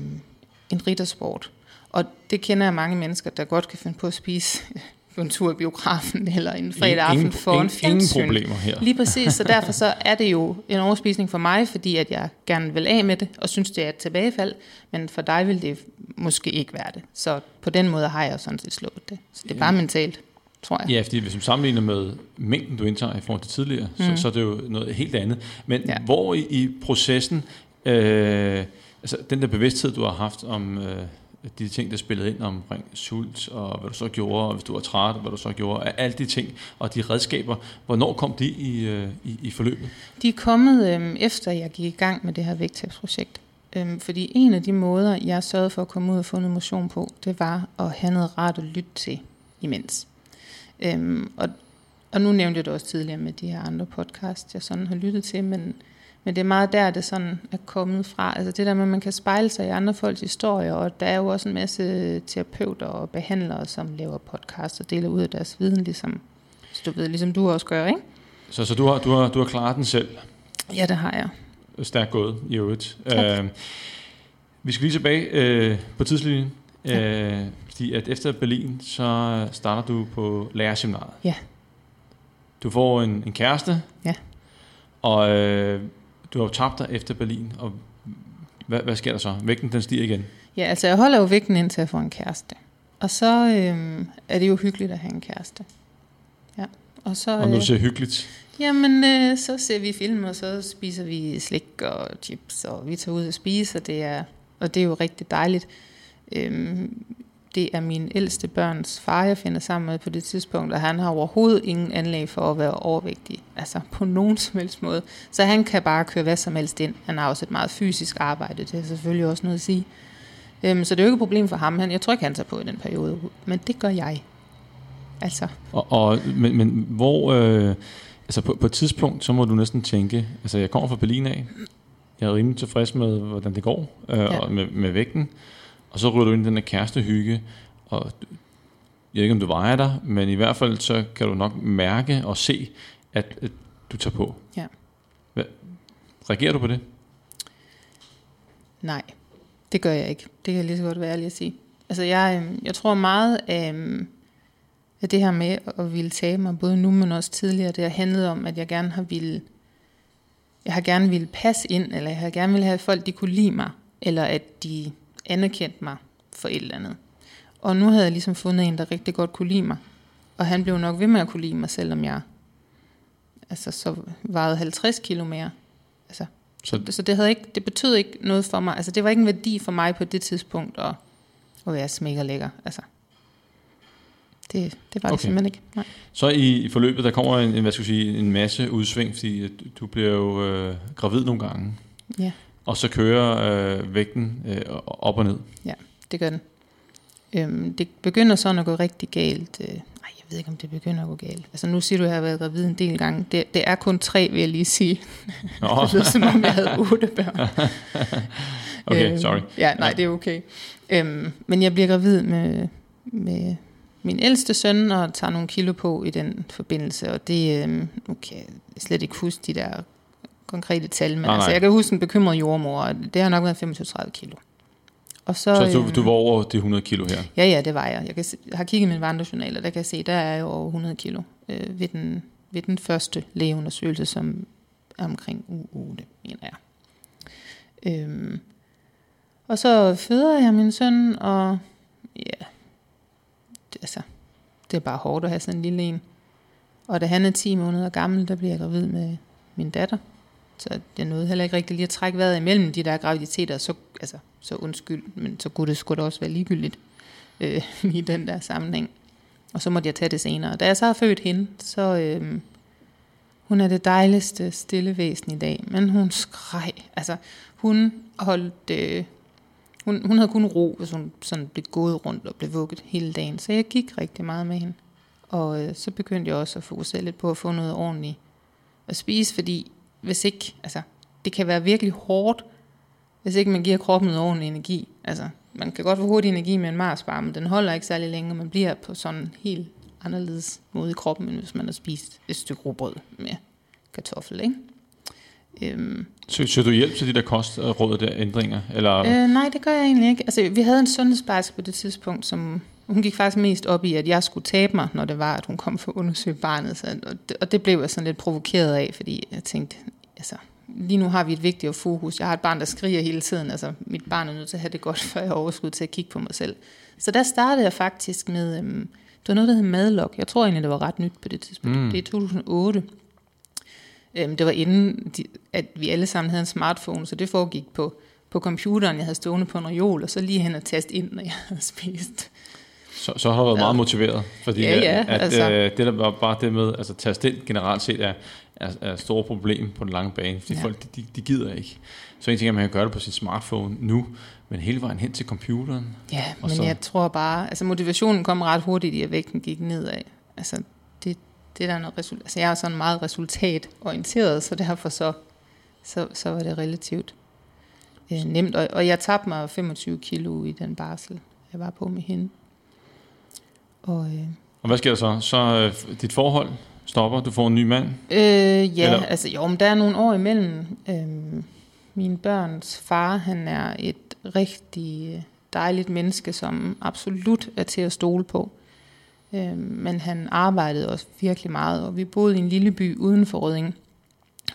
en riddersport. Og det kender jeg mange mennesker, der godt kan finde på at spise på en tur i biografen eller en fredag aften for en fjernsyn. Ingen problemer her. Lige præcis, så derfor så er det jo en overspisning for mig, fordi at jeg gerne vil af med det, og synes, det er et tilbagefald, men for dig vil det måske ikke være det. Så på den måde har jeg sådan set slået det. Så det er bare mentalt, tror jeg. Ja, fordi hvis du sammenligner med mængden, du indtager i forhold til tidligere, mm. så, så er det jo noget helt andet. Men ja. hvor i, i processen, øh, altså den der bevidsthed, du har haft om... Øh, de ting, der spillede ind omkring sult, og hvad du så gjorde, og hvis du var træt, hvad du så gjorde, alle de ting, og de redskaber, hvornår kom de i, øh, i, i forløbet? De er kommet øh, efter, jeg gik i gang med det her vægttabsprojekt. Øhm, fordi en af de måder, jeg sørgede for at komme ud og få noget motion på, det var at have noget rart at lytte til imens. Øhm, og, og nu nævnte jeg det også tidligere med de her andre podcasts, jeg sådan har lyttet til, men men det er meget der, det sådan er kommet fra. Altså det der med, at man kan spejle sig i andre folks historier, og der er jo også en masse terapeuter og behandlere, som laver podcasts og deler ud af deres viden, ligesom, så du ved, ligesom du også gør, ikke? Så, så du, har, du, har, du har klaret den selv? Ja, det har jeg. Stærkt gået, i øvrigt. Uh, vi skal lige tilbage øh, på tidslinjen, ja. uh, fordi at efter Berlin, så starter du på lærerseminaret. Ja. Du får en, en kæreste. Ja. Og øh, du har jo tabt dig efter Berlin, og hvad, hvad sker der så? Vægten den stiger igen? Ja, altså jeg holder jo vægten indtil jeg får en kæreste. Og så øh, er det jo hyggeligt at have en kæreste. Ja. Og, så, og når du siger hyggeligt? Jamen, øh, så ser vi film, og så spiser vi slik og chips, og vi tager ud og spiser, og det er, og det er jo rigtig dejligt. Øhm, det er min ældste børns far, jeg finder sammen med på det tidspunkt, og han har overhovedet ingen anlæg for at være overvægtig, altså på nogen som helst måde. Så han kan bare køre hvad som helst ind. Han har også et meget fysisk arbejde, det er selvfølgelig også noget at sige. Øhm, så det er jo ikke et problem for ham. Han, jeg tror ikke, han tager på i den periode, men det gør jeg. Altså. Og, og, men, men hvor, øh, altså på, på et tidspunkt, så må du næsten tænke, altså jeg kommer fra Berlin af, jeg er rimelig tilfreds med, hvordan det går, øh, ja. og med, med vægten, og så ryger du ind i den her kærestehygge, og jeg ved ikke, om du vejer dig, men i hvert fald så kan du nok mærke og se, at, at du tager på. Ja. Hvad, reagerer du på det? Nej, det gør jeg ikke. Det kan jeg lige så godt være ærlig at sige. Altså jeg, øhm, jeg tror meget af, af det her med at ville tage mig, både nu, men også tidligere, det har handlet om, at jeg gerne har ville, jeg har gerne ville passe ind, eller jeg har gerne ville have, at folk de kunne lide mig, eller at de anerkendt mig for et eller andet. Og nu havde jeg ligesom fundet en, der rigtig godt kunne lide mig. Og han blev nok ved med at kunne lide mig, selvom jeg altså, så vejede 50 kilo mere. Altså, så, så det, havde ikke, det betød ikke noget for mig. Altså, det var ikke en værdi for mig på det tidspunkt at, at være smækker lækker. Altså, det, det var det okay. simpelthen ikke. Nej. Så i, i forløbet, der kommer en, hvad skal jeg sige, en masse udsving, fordi du bliver jo øh, gravid nogle gange. Ja. Og så kører øh, vægten øh, op og ned. Ja, det gør den. Øhm, det begynder sådan at gå rigtig galt. Øh, nej, jeg ved ikke, om det begynder at gå galt. Altså nu siger du, at jeg har været gravid en del gange. Det, det er kun tre, vil jeg lige sige. Nå. det lyder som om, jeg havde otte børn. okay, øhm, sorry. Ja, nej, det er okay. Øhm, men jeg bliver gravid med, med min ældste søn, og tager nogle kilo på i den forbindelse. Og det, øhm, nu kan jeg slet ikke huske de der konkrete tal, men nej, altså, jeg kan huske en bekymret jordmor, og det har nok været 25-30 kilo. Og så, så du, du var over de 100 kilo her? Ja, ja, det var jeg. Jeg, kan se, jeg har kigget min vandrejournal, og der kan jeg se, der er jeg over 100 kilo øh, ved, den, ved den første lægeundersøgelse, som er omkring uge 8, mener jeg. Øhm, og så føder jeg min søn, og ja, det, altså, det er bare hårdt at have sådan en lille en. Og da han er 10 måneder gammel, der bliver jeg gravid med min datter. Så det nåede heller ikke rigtig lige at trække vejret imellem de der graviditeter, så, altså, så undskyld, men så kunne det sgu da også være ligegyldigt øh, i den der sammenhæng. og så måtte jeg tage det senere. Da jeg så har født hende, så øh, hun er det dejligste stille væsen i dag, men hun skreg. Altså, hun holdt... Øh, hun, hun havde kun ro, hvis hun sådan blev gået rundt og blev vugget hele dagen. Så jeg gik rigtig meget med hende. Og øh, så begyndte jeg også at fokusere lidt på at få noget ordentligt at spise, fordi hvis ikke, altså, det kan være virkelig hårdt, hvis ikke man giver kroppen noget ordentlig energi. Altså, man kan godt få hurtig energi med en marsbar, men den holder ikke særlig længe, og man bliver på sådan en helt anderledes måde i kroppen, end hvis man har spist et stykke råbrød med kartoffel, ikke? Øhm, så, så du hjælp til de der kostråd der ændringer? Eller? Øh, nej, det gør jeg egentlig ikke. Altså, vi havde en sundhedsplejerske på det tidspunkt, som hun gik faktisk mest op i, at jeg skulle tabe mig, når det var, at hun kom for at undersøge barnet. Så, og, det, og det blev jeg sådan lidt provokeret af, fordi jeg tænkte, altså, lige nu har vi et vigtigere fokus. Jeg har et barn, der skriger hele tiden. Altså, mit barn er nødt til at have det godt, før jeg overskud til at kigge på mig selv. Så der startede jeg faktisk med, øhm, det var noget, der hed Madlok. Jeg tror egentlig, det var ret nyt på det tidspunkt. Mm. Det er 2008. Øhm, det var inden, de, at vi alle sammen havde en smartphone, så det foregik på, på computeren. Jeg havde stående på en reol, og så lige hen og taste ind, når jeg havde spist. Så, så har du været ja. meget motiveret, fordi ja, ja, at, altså. øh, det der var bare det med, altså taste ind generelt set er, er, er et stort problem på den lange bane, fordi ja. folk de, de gider ikke. Så en ting er, at man kan gøre det på sin smartphone nu, men hele vejen hen til computeren. Ja, men så... jeg tror bare, altså motivationen kom ret hurtigt i, at vægten gik nedad. Altså det, det der noget resultat. Altså jeg er sådan meget resultatorienteret, så derfor så, så, så var det relativt øh, nemt. Og, og jeg tabte mig 25 kilo i den barsel, jeg var på med hende. Og, øh, og hvad sker der så? Så øh, dit forhold stopper, du får en ny mand? Øh, ja, Eller? altså jo, men der er nogle år imellem. Øh, min børns far, han er et rigtig dejligt menneske, som absolut er til at stole på. Øh, men han arbejdede også virkelig meget, og vi boede i en lille by uden for Rødding,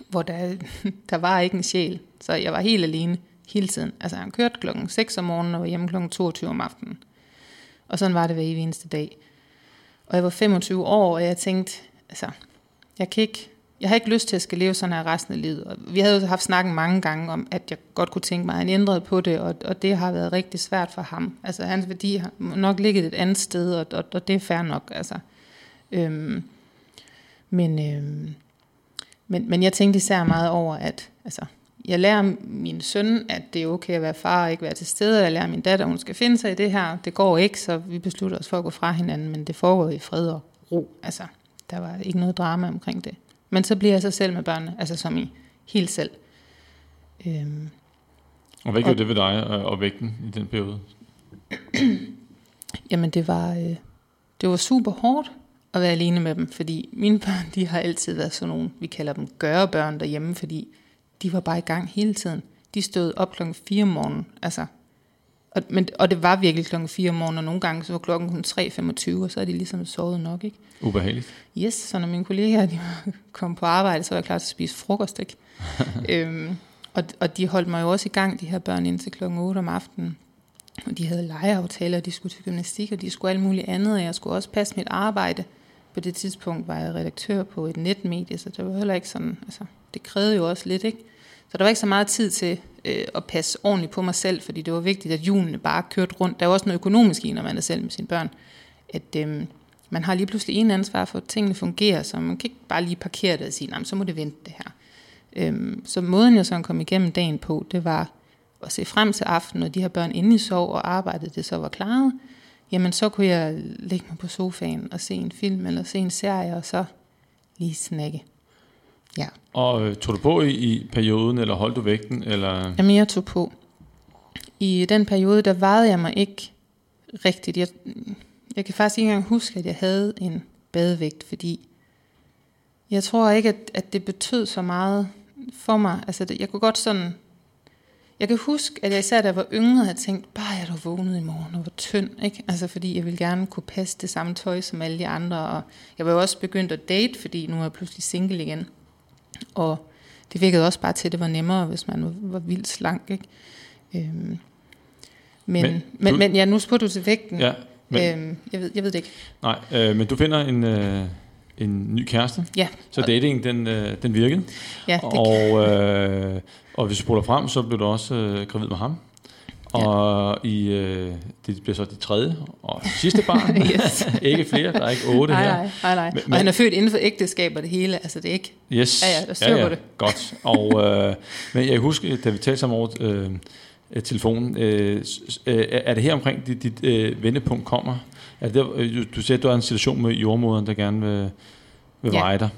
hvor der, der var ikke en sjæl. Så jeg var helt alene hele tiden. Altså han kørte klokken 6 om morgenen og var hjemme klokken 22 om aftenen. Og sådan var det hver eneste dag. Og jeg var 25 år, og jeg tænkte, altså, jeg kan ikke, jeg har ikke lyst til at skal leve sådan her resten af livet. Og vi havde jo haft snakken mange gange om, at jeg godt kunne tænke mig, at han ændrede på det, og, og det har været rigtig svært for ham. Altså hans værdi har nok ligget et andet sted, og, og, og det er fair nok. Altså. Øhm, men, øhm, men, men jeg tænkte især meget over, at altså, jeg lærer min søn, at det er okay at være far og ikke være til stede. Jeg lærer min datter, at hun skal finde sig i det her. Det går ikke, så vi beslutter os for at gå fra hinanden, men det foregår i fred og ro. Altså, der var ikke noget drama omkring det. Men så bliver jeg så selv med børnene, altså som i helt selv. Øhm, og hvad gjorde det ved dig og, og vægten i den periode? Jamen det var, øh, det var super hårdt at være alene med dem, fordi mine børn, de har altid været sådan nogle, vi kalder dem gørebørn derhjemme, fordi de var bare i gang hele tiden. De stod op klokken 4 om morgenen, altså. Og, men, og det var virkelig klokken 4 om morgenen, og nogle gange så var klokken kun 3.25, og så er de ligesom sovet nok, ikke? Ubehageligt. Yes, så når mine kollegaer de kom på arbejde, så var jeg klar til at spise frokost, ikke? øhm, og, og de holdt mig jo også i gang, de her børn, indtil klokken 8 om aftenen. Og de havde legeaftaler, og de skulle til gymnastik, og de skulle alt muligt andet, og jeg skulle også passe mit arbejde. På det tidspunkt var jeg redaktør på et netmedie, så det var heller ikke sådan, altså, det krævede jo også lidt, ikke? Så der var ikke så meget tid til øh, at passe ordentligt på mig selv, fordi det var vigtigt, at hjulene bare kørte rundt. Der er også noget økonomisk i, når man er selv med sine børn, at øh, man har lige pludselig en ansvar for, at tingene fungerer, så man kan ikke bare lige parkere det og sige, så må det vente det her. Øh, så måden jeg sådan kom igennem dagen på, det var at se frem til aftenen, når de her børn inde i sov, og arbejdet det så var klaret, jamen så kunne jeg lægge mig på sofaen og se en film eller se en serie, og så lige snakke. Ja. Og øh, tog du på i, i perioden, eller holdt du vægten? Eller? Jamen, jeg tog på. I den periode, der vejede jeg mig ikke rigtigt. Jeg, jeg kan faktisk ikke engang huske, at jeg havde en badevægt, fordi jeg tror ikke, at, at det betød så meget for mig. Altså, det, jeg kunne godt sådan... Jeg kan huske, at jeg især da jeg var yngre, havde tænkt, bare jeg da vågnede i morgen og var tynd, ikke? Altså, fordi jeg ville gerne kunne passe det samme tøj som alle de andre, og jeg var jo også begyndt at date, fordi nu er jeg pludselig single igen. Og det virkede også bare til, at det var nemmere, hvis man var vildt slank. Ikke? Øhm, men, men, men, du, men ja, nu spurgte du til vægten. Ja, men, øhm, jeg, ved, jeg ved det ikke. Nej, øh, men du finder en, øh, en ny kæreste. Ja. Så dating, den, øh, den virkede. Ja, det og, øh, og hvis du spoler frem, så blev du også øh, gravid med ham. Og i, øh, det bliver så de tredje og sidste barn. Yes. ikke flere, der er ikke otte Nej, her. nej, nej, nej. Men- Og han er født inden for ægteskab og det hele, altså det er ikke... Yes. Ja, ja, der er styr på det. Godt. Og, øh, men jeg husker, da vi talte sammen over øh, øh, telefonen, øh, øh, er det her omkring dit, dit øh, vendepunkt kommer? Er det der, øh, du- sagde, at du har en situation med jordmoderen, der gerne vil, vil Ja. veje dig.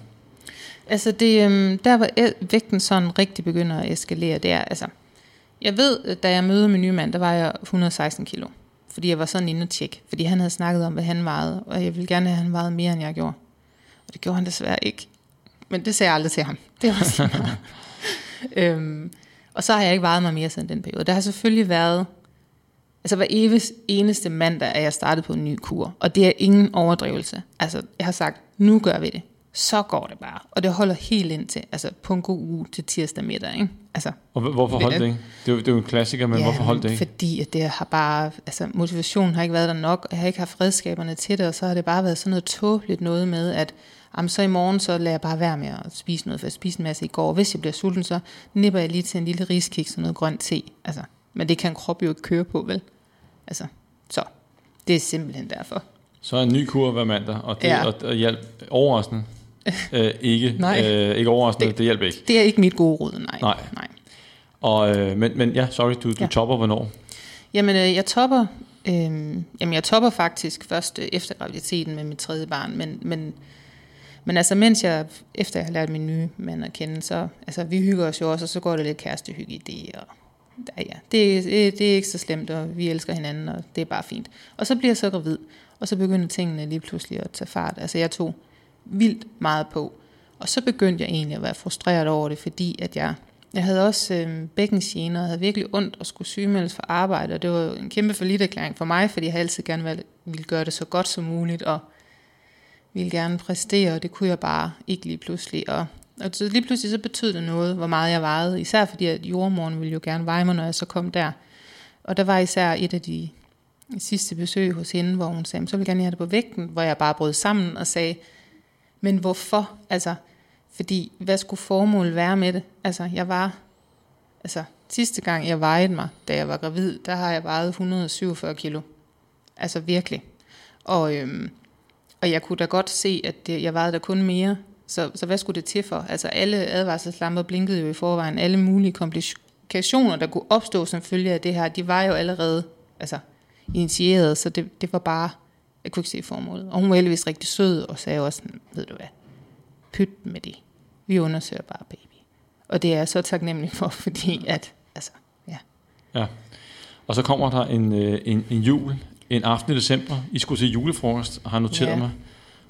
Altså det, øhm, der hvor vægten sådan rigtig begynder at eskalere, det er, altså, jeg ved, at da jeg mødte min nye mand, der var jeg 116 kilo. Fordi jeg var sådan inde og tjekke. Fordi han havde snakket om, hvad han vejede, og jeg ville gerne have, at han vejede mere, end jeg gjorde. Og det gjorde han desværre ikke. Men det sagde jeg aldrig til ham. Det var meget. øhm, og så har jeg ikke vejet mig mere siden den periode. Der har selvfølgelig været... Altså hver eves, eneste mandag er jeg startet på en ny kur. Og det er ingen overdrivelse. Altså jeg har sagt, nu gør vi det. Så går det bare. Og det holder helt indtil, altså på en god uge til tirsdag middag. Ikke? Altså, Og hvor- hvorfor holdt det ikke? Det er, jo, det er jo en klassiker, men hvorfor holdt det ikke? Fordi at det har bare, altså motivationen har ikke været der nok, og jeg har ikke haft redskaberne til det, og så har det bare været sådan noget tåbeligt noget med, at jamen, så i morgen, så lader jeg bare være med at spise noget, for jeg spiste en masse i går. Hvis jeg bliver sulten, så nipper jeg lige til en lille riskiks og noget grønt te. Altså, men det kan krop jo ikke køre på, vel? Altså, så det er simpelthen derfor. Så er en ny kur hver mandag, og det Ja. ja. og, og hjælp overraskende. øh, ikke, Nej. øh, ikke overraskende, det, Det- det hjælper ikke. Det er ikke mit gode råd, nej. Nej. nej. Og, øh, men, men ja, sorry, du, du Ja. topper hvornår? Jamen, øh, jeg topper, øh, jamen, jeg topper faktisk først øh, efter graviditeten med mit tredje barn, men, men, men altså, mens jeg, efter jeg har lært min nye mand at kende, så, altså, vi hygger os jo også, og så går det lidt kærestehygge i det, og ja, ja, det, det, det er ikke så slemt, og vi elsker hinanden, og det er bare fint. Og så bliver jeg så gravid, og så begynder tingene lige pludselig at tage fart. Altså, jeg tog vildt meget på, og så begyndte jeg egentlig at være frustreret over det, fordi at jeg, jeg havde også øh, bækkensgener, og havde virkelig ondt og skulle sygemeldes for arbejde, og det var en kæmpe forlitterklæring for mig, fordi jeg altid gerne ville, ville gøre det så godt som muligt, og ville gerne præstere, og det kunne jeg bare ikke lige pludselig. Og, og så lige pludselig så betød det noget, hvor meget jeg vejede, især fordi at jordmoren ville jo gerne veje mig, når jeg så kom der. Og der var især et af de sidste besøg hos hende, hvor hun sagde, så vil jeg gerne have det på vægten, hvor jeg bare brød sammen og sagde, men hvorfor? Altså, fordi hvad skulle formålet være med det? Altså, jeg var, altså, sidste gang jeg vejede mig, da jeg var gravid, der har jeg vejet 147 kilo. Altså virkelig. Og, øhm, og jeg kunne da godt se, at det, jeg vejede der kun mere. Så, så hvad skulle det til for? Altså alle advarselslamper blinkede jo i forvejen. Alle mulige komplikationer, der kunne opstå som følge af det her, de var jo allerede altså, initieret, så det, det var bare, jeg kunne ikke se formålet. Og hun var heldigvis rigtig sød og sagde også, sådan, ved du hvad, pyt med det. Vi undersøger bare baby. Og det er jeg så taknemmelig for, fordi at, altså, ja. Ja. Og så kommer der en, øh, en, en jul, en aften i december. I skulle til julefrokost, og har noteret Ja. mig.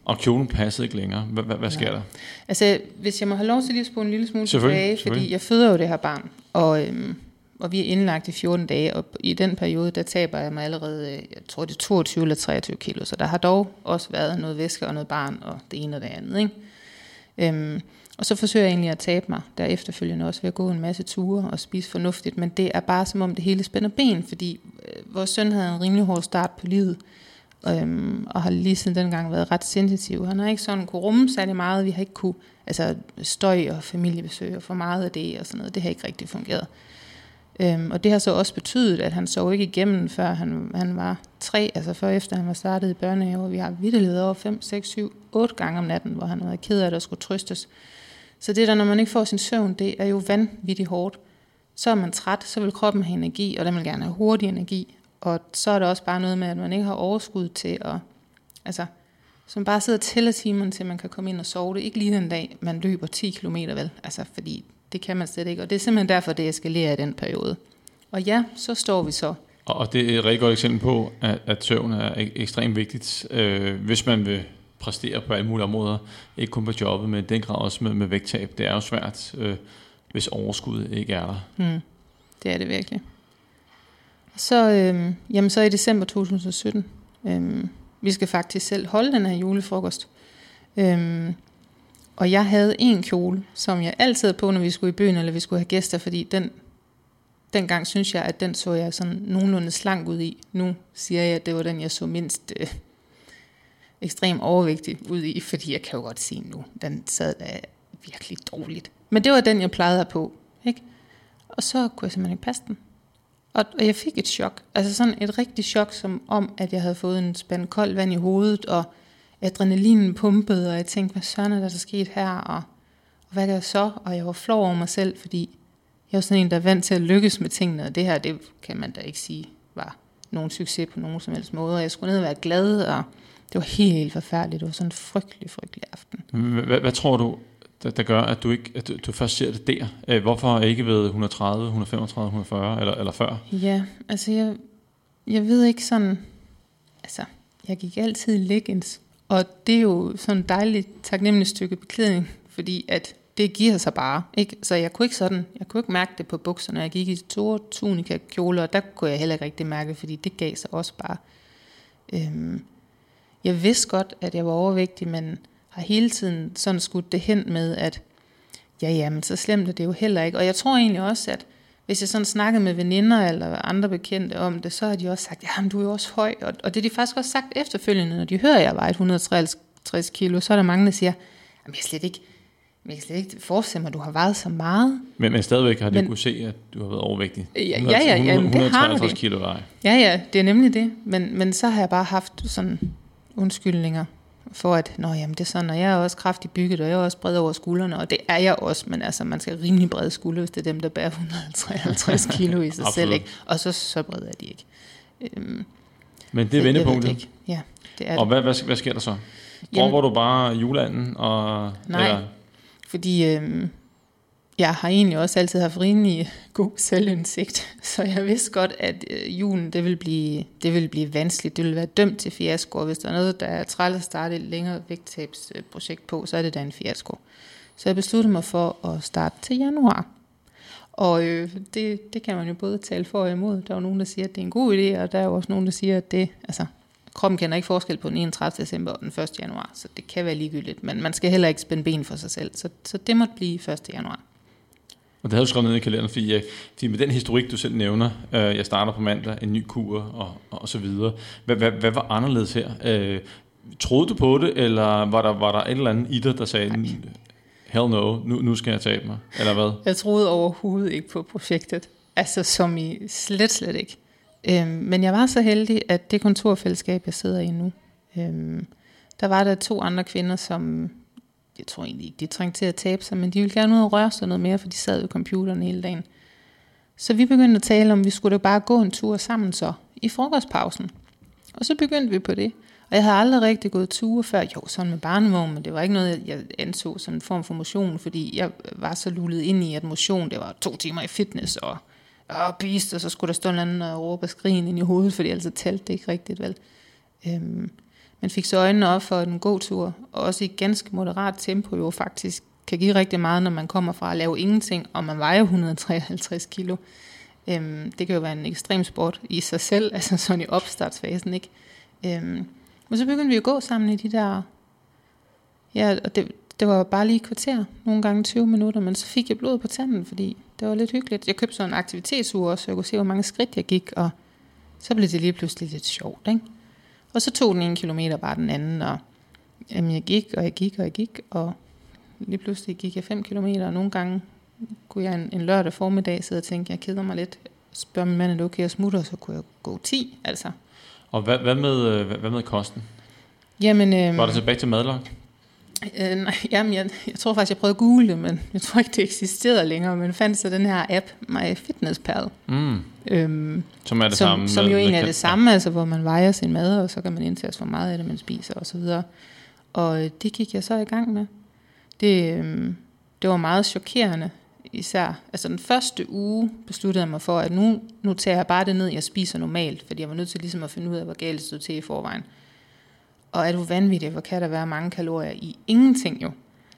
Og kjolen passede ikke længere. Hvad, hvad, hvad sker der? Altså, hvis jeg må have lov til lige at spole en lille smule tilbage, fordi jeg føder jo det her barn, og, øhm, og vi er indlagt i 14 dage, og i den periode, der taber jeg mig allerede, øh, jeg tror det er 22 eller 23 kilo, så der har dog også været noget væske og noget barn, og det ene og det andet, ikke? Øhm, og så forsøger jeg egentlig at tabe mig der efterfølgende også ved at gå en masse ture og spise fornuftigt, men det er bare som om det hele spænder ben, fordi øh, vores søn havde en rimelig hård start på livet, øhm, og har lige siden dengang været ret sensitiv. Han har ikke sådan kunne rumme særlig meget. Vi har ikke kunne, altså støj og familiebesøg og for meget af det og sådan noget, det har ikke rigtig fungeret. Øhm, og det har så også betydet, at han sov ikke igennem, før han, han var tre, altså før efter han var startet i børnehave. Vi har vidtelighed over 5, 6, 7, 8 gange om natten, hvor han var ked af det og skulle trøstes. Så det der, når man ikke får sin søvn, det er jo vanvittigt hårdt. Så er man træt, så vil kroppen have energi, og den vil gerne have hurtig energi. Og så er der også bare noget med, at man ikke har overskud til at, altså, som bare sidder og tæller timerne til, man kan komme ind og sove det. Ikke lige den dag, man løber 10 km vel, altså, fordi det kan man slet ikke. Og det er simpelthen derfor, det eskalerer i den periode. Og ja, så står vi så. Og, det er et rigtig godt eksempel på, at, at søvn er ek- ekstremt vigtigt, øh, hvis man vil præstere på alle mulige områder. Ikke kun på jobbet, men den grad også med, med vægttab. Det er jo svært, øh, hvis overskuddet ikke er der. Hmm, det er det virkelig. Så, øhm, jamen, så i december 2017, øhm, vi skal faktisk selv holde den her julefrokost. Øhm, og jeg havde en kjole, som jeg altid havde på, når vi skulle i byen, eller vi skulle have gæster, fordi den, dengang synes jeg, at den så jeg sådan nogenlunde slank ud i. Nu siger jeg, at det var den, jeg så mindst øh, ekstrem overvægtig ud i, fordi jeg kan jo godt sige nu, den sad da virkelig dårligt. Men det var den, jeg plejede at have på. Ikke? Og så kunne jeg simpelthen ikke passe den. Og, og jeg fik et chok. Altså sådan et rigtigt chok, som om, at jeg havde fået en spand koldt vand i hovedet, og adrenalinen pumpede, og jeg tænkte, hvad søren er der, der sket her, og, og hvad gør jeg så? Og jeg var flov over mig selv, fordi jeg var sådan en, der er vant til at lykkes med tingene, og det her, det kan man da ikke sige var nogen succes på nogen som helst måde. Og jeg skulle ned og være glad, og det var helt, helt forfærdeligt. Det var sådan en frygtelig, frygtelig aften. Hvad, hvad tror du, der, der gør, at du ikke at du, du først ser det der? Øh, Hvorfor ikke ved 130, 135, 140 eller, eller før? Ja, altså jeg, jeg ved ikke sådan, altså jeg gik altid i leggings, og det er jo sådan et dejligt taknemmeligt stykke beklædning, fordi at det giver sig bare. Ikke? Så jeg kunne ikke sådan, jeg kunne ikke mærke det på bukserne. Jeg gik i store tunika kjoler, og der kunne jeg heller ikke rigtig mærke, fordi det gav sig også bare. Øhm, jeg vidste godt, at jeg var overvægtig, men har hele tiden sådan skudt det hen med, at ja, ja, men så slemt er det jo heller ikke. Og jeg tror egentlig også, at hvis jeg sådan snakkede med veninder eller andre bekendte om det, så har de også sagt, ja, du er jo også høj. Og, og det har de faktisk også sagt efterfølgende, når de hører, at jeg vejer 163 kilo, så er der mange, der siger, jamen jeg er slet ikke, jeg kan slet ikke forestille mig, at du har vejet så meget. Men, men stadigvæk har de Men- kunne se, at du har været overvægtig. Ja, ja, ja, ja, men det har 153 de. kilo vej. Ja, ja, det er nemlig det. Men, men så har jeg bare haft sådan undskyldninger for, at Nå, jamen, det er sådan, og jeg er også kraftigt bygget, og jeg er også bred over skuldrene, og det er jeg også, men altså, man skal rimelig brede skuldre, hvis det er dem, der bærer 153 kilo i sig selv, ikke? Og så, så brede er de ikke. Øhm, Men det er vendepunktet. ikke. Ja, det er Og det. hvad, hvad, hvad sker der så? Jamen- Dropper du bare juleanden? Og, Nej. Fordi øhm, jeg har egentlig også altid haft rimelig god selvindsigt, så jeg vidste godt, at øh, julen det vil, blive, det vil blive vanskeligt. Det vil være dømt til fiasko, hvis der er noget, der er træt at starte et længere vægttabsprojekt på, så er det da en fiasko. Så jeg besluttede mig for at starte til januar. Og øh, det, det kan man jo både tale for og imod. Der er jo nogen, der siger, at det er en god idé, og der er jo også nogen, der siger, at det, altså, kroppen kender ikke forskel på den 31. december og den 1. januar, så det kan være ligegyldigt, men man skal heller ikke spænde ben for sig selv, så, så det måtte blive 1. januar. Og det havde du skrevet ned i kalenderen, fordi, jeg, fordi med den historik, du selv nævner, øh, jeg starter på mandag, en ny kur og, og, og så videre. Hvad, hvad, hvad var anderledes her? Øh, troede du på det, eller var der, var der et eller andet i dig, der sagde, Nej. hell no, nu, nu skal jeg tabe mig, eller hvad? Jeg troede overhovedet ikke på projektet, altså som i slet, slet ikke. Øhm, men jeg var så heldig, at det kontorfællesskab, jeg sidder i nu, øhm, der var der to andre kvinder, som jeg tror egentlig ikke, de trængte til at tabe sig, men de ville gerne ud og røre sig noget mere, for de sad ved computeren hele dagen. Så vi begyndte at tale om, at vi skulle da bare gå en tur sammen så, i frokostpausen. Og så begyndte vi på det. Og jeg havde aldrig rigtig gået ture før. Jo, sådan med barnevogn, men det var ikke noget, jeg anså som en form for motion, fordi jeg var så lullet ind i, at motion, det var to timer i fitness, og, og beast, og så skulle der stå en anden og råbe og skrige ind i hovedet, fordi ellers talte det ikke rigtigt, vel? Øhm, han fik så øjnene op for en god tur, og også i ganske moderat tempo jo faktisk kan give rigtig meget, når man kommer fra at lave ingenting, og man vejer 153 kilo. Øhm, det kan jo være en ekstrem sport i sig selv, altså sådan i opstartsfasen, ikke? Øhm, men så begyndte vi at gå sammen i de der... Ja, og det, det var bare lige et kvarter, nogle gange 20 minutter, men så fik jeg blod på tanden, fordi det var lidt hyggeligt. Jeg købte sådan en aktivitetsur også, så jeg kunne se, hvor mange skridt jeg gik, og så blev det lige pludselig lidt sjovt, ikke? Og så tog den ene kilometer bare den anden, og jamen, jeg gik, og jeg gik, og jeg gik, og lige pludselig gik jeg 5 kilometer, og nogle gange kunne jeg en, en lørdag formiddag sidde og tænke, jeg keder mig lidt, spørge min mand, er det okay, jeg smutter, så kunne jeg gå 10, altså. Og hvad, hvad, med, øh, hvad, med kosten? Jamen, øhm, Var det tilbage til madlok? Øh, nej, jamen, jeg, jeg tror faktisk, jeg prøvede at google det, men jeg tror ikke, det eksisterede længere. Men fandt så den her app, MyFitnessPal, Mm, øhm, som er det som, samme? som jo egentlig er det samme, altså hvor man vejer sin mad, og så kan man indtage hvor meget af det, man spiser osv. Og øh, det gik jeg så i gang med. Det, øhm, det var meget chokerende, især. Altså den første uge besluttede jeg mig for, at nu, nu tager jeg bare det ned, jeg spiser normalt, fordi jeg var nødt til ligesom at finde ud af, hvor galt det stod til i forvejen. Og er du vanvittig, hvor kan der være mange kalorier i ingenting jo.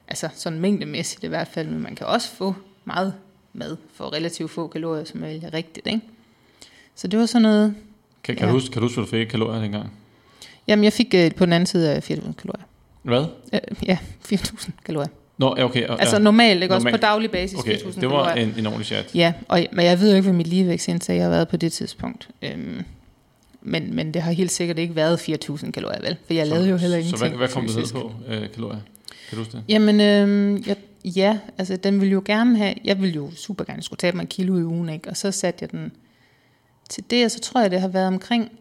Altså sådan mængdemæssigt i hvert fald, men man kan også få meget mad for relativt få kalorier, som er vælger rigtigt, ikke? Så det var sådan noget, Kan, kan, Ja. du huske, kan du huske, hvad du fik kalorier dengang? jamen jeg fik øh, på den anden side af 4.000 kalorier. Hvad? Øh, ja, 4.000 kalorier. Nå, okay. Altså ja. normalt, ikke også Normalt. på daglig basis, Okay, 4.000 det var kalorier. en, en ordentlig chat. Ja, og, men jeg ved jo ikke, hvad mit ligevægtsindtag har været på det tidspunkt. Øhm, men, men det har helt sikkert ikke været 4.000 kalorier, vel? For jeg lavede jo heller Så ingenting hvad, hvad kom det ned på, øh, kalorier? Kan du huske det? Jamen, øhm, jeg, ja, altså den ville jo gerne have, jeg ville jo super gerne skulle tabe mig en kilo i ugen, ikke? Og så satte jeg den til det, så tror jeg, det har været omkring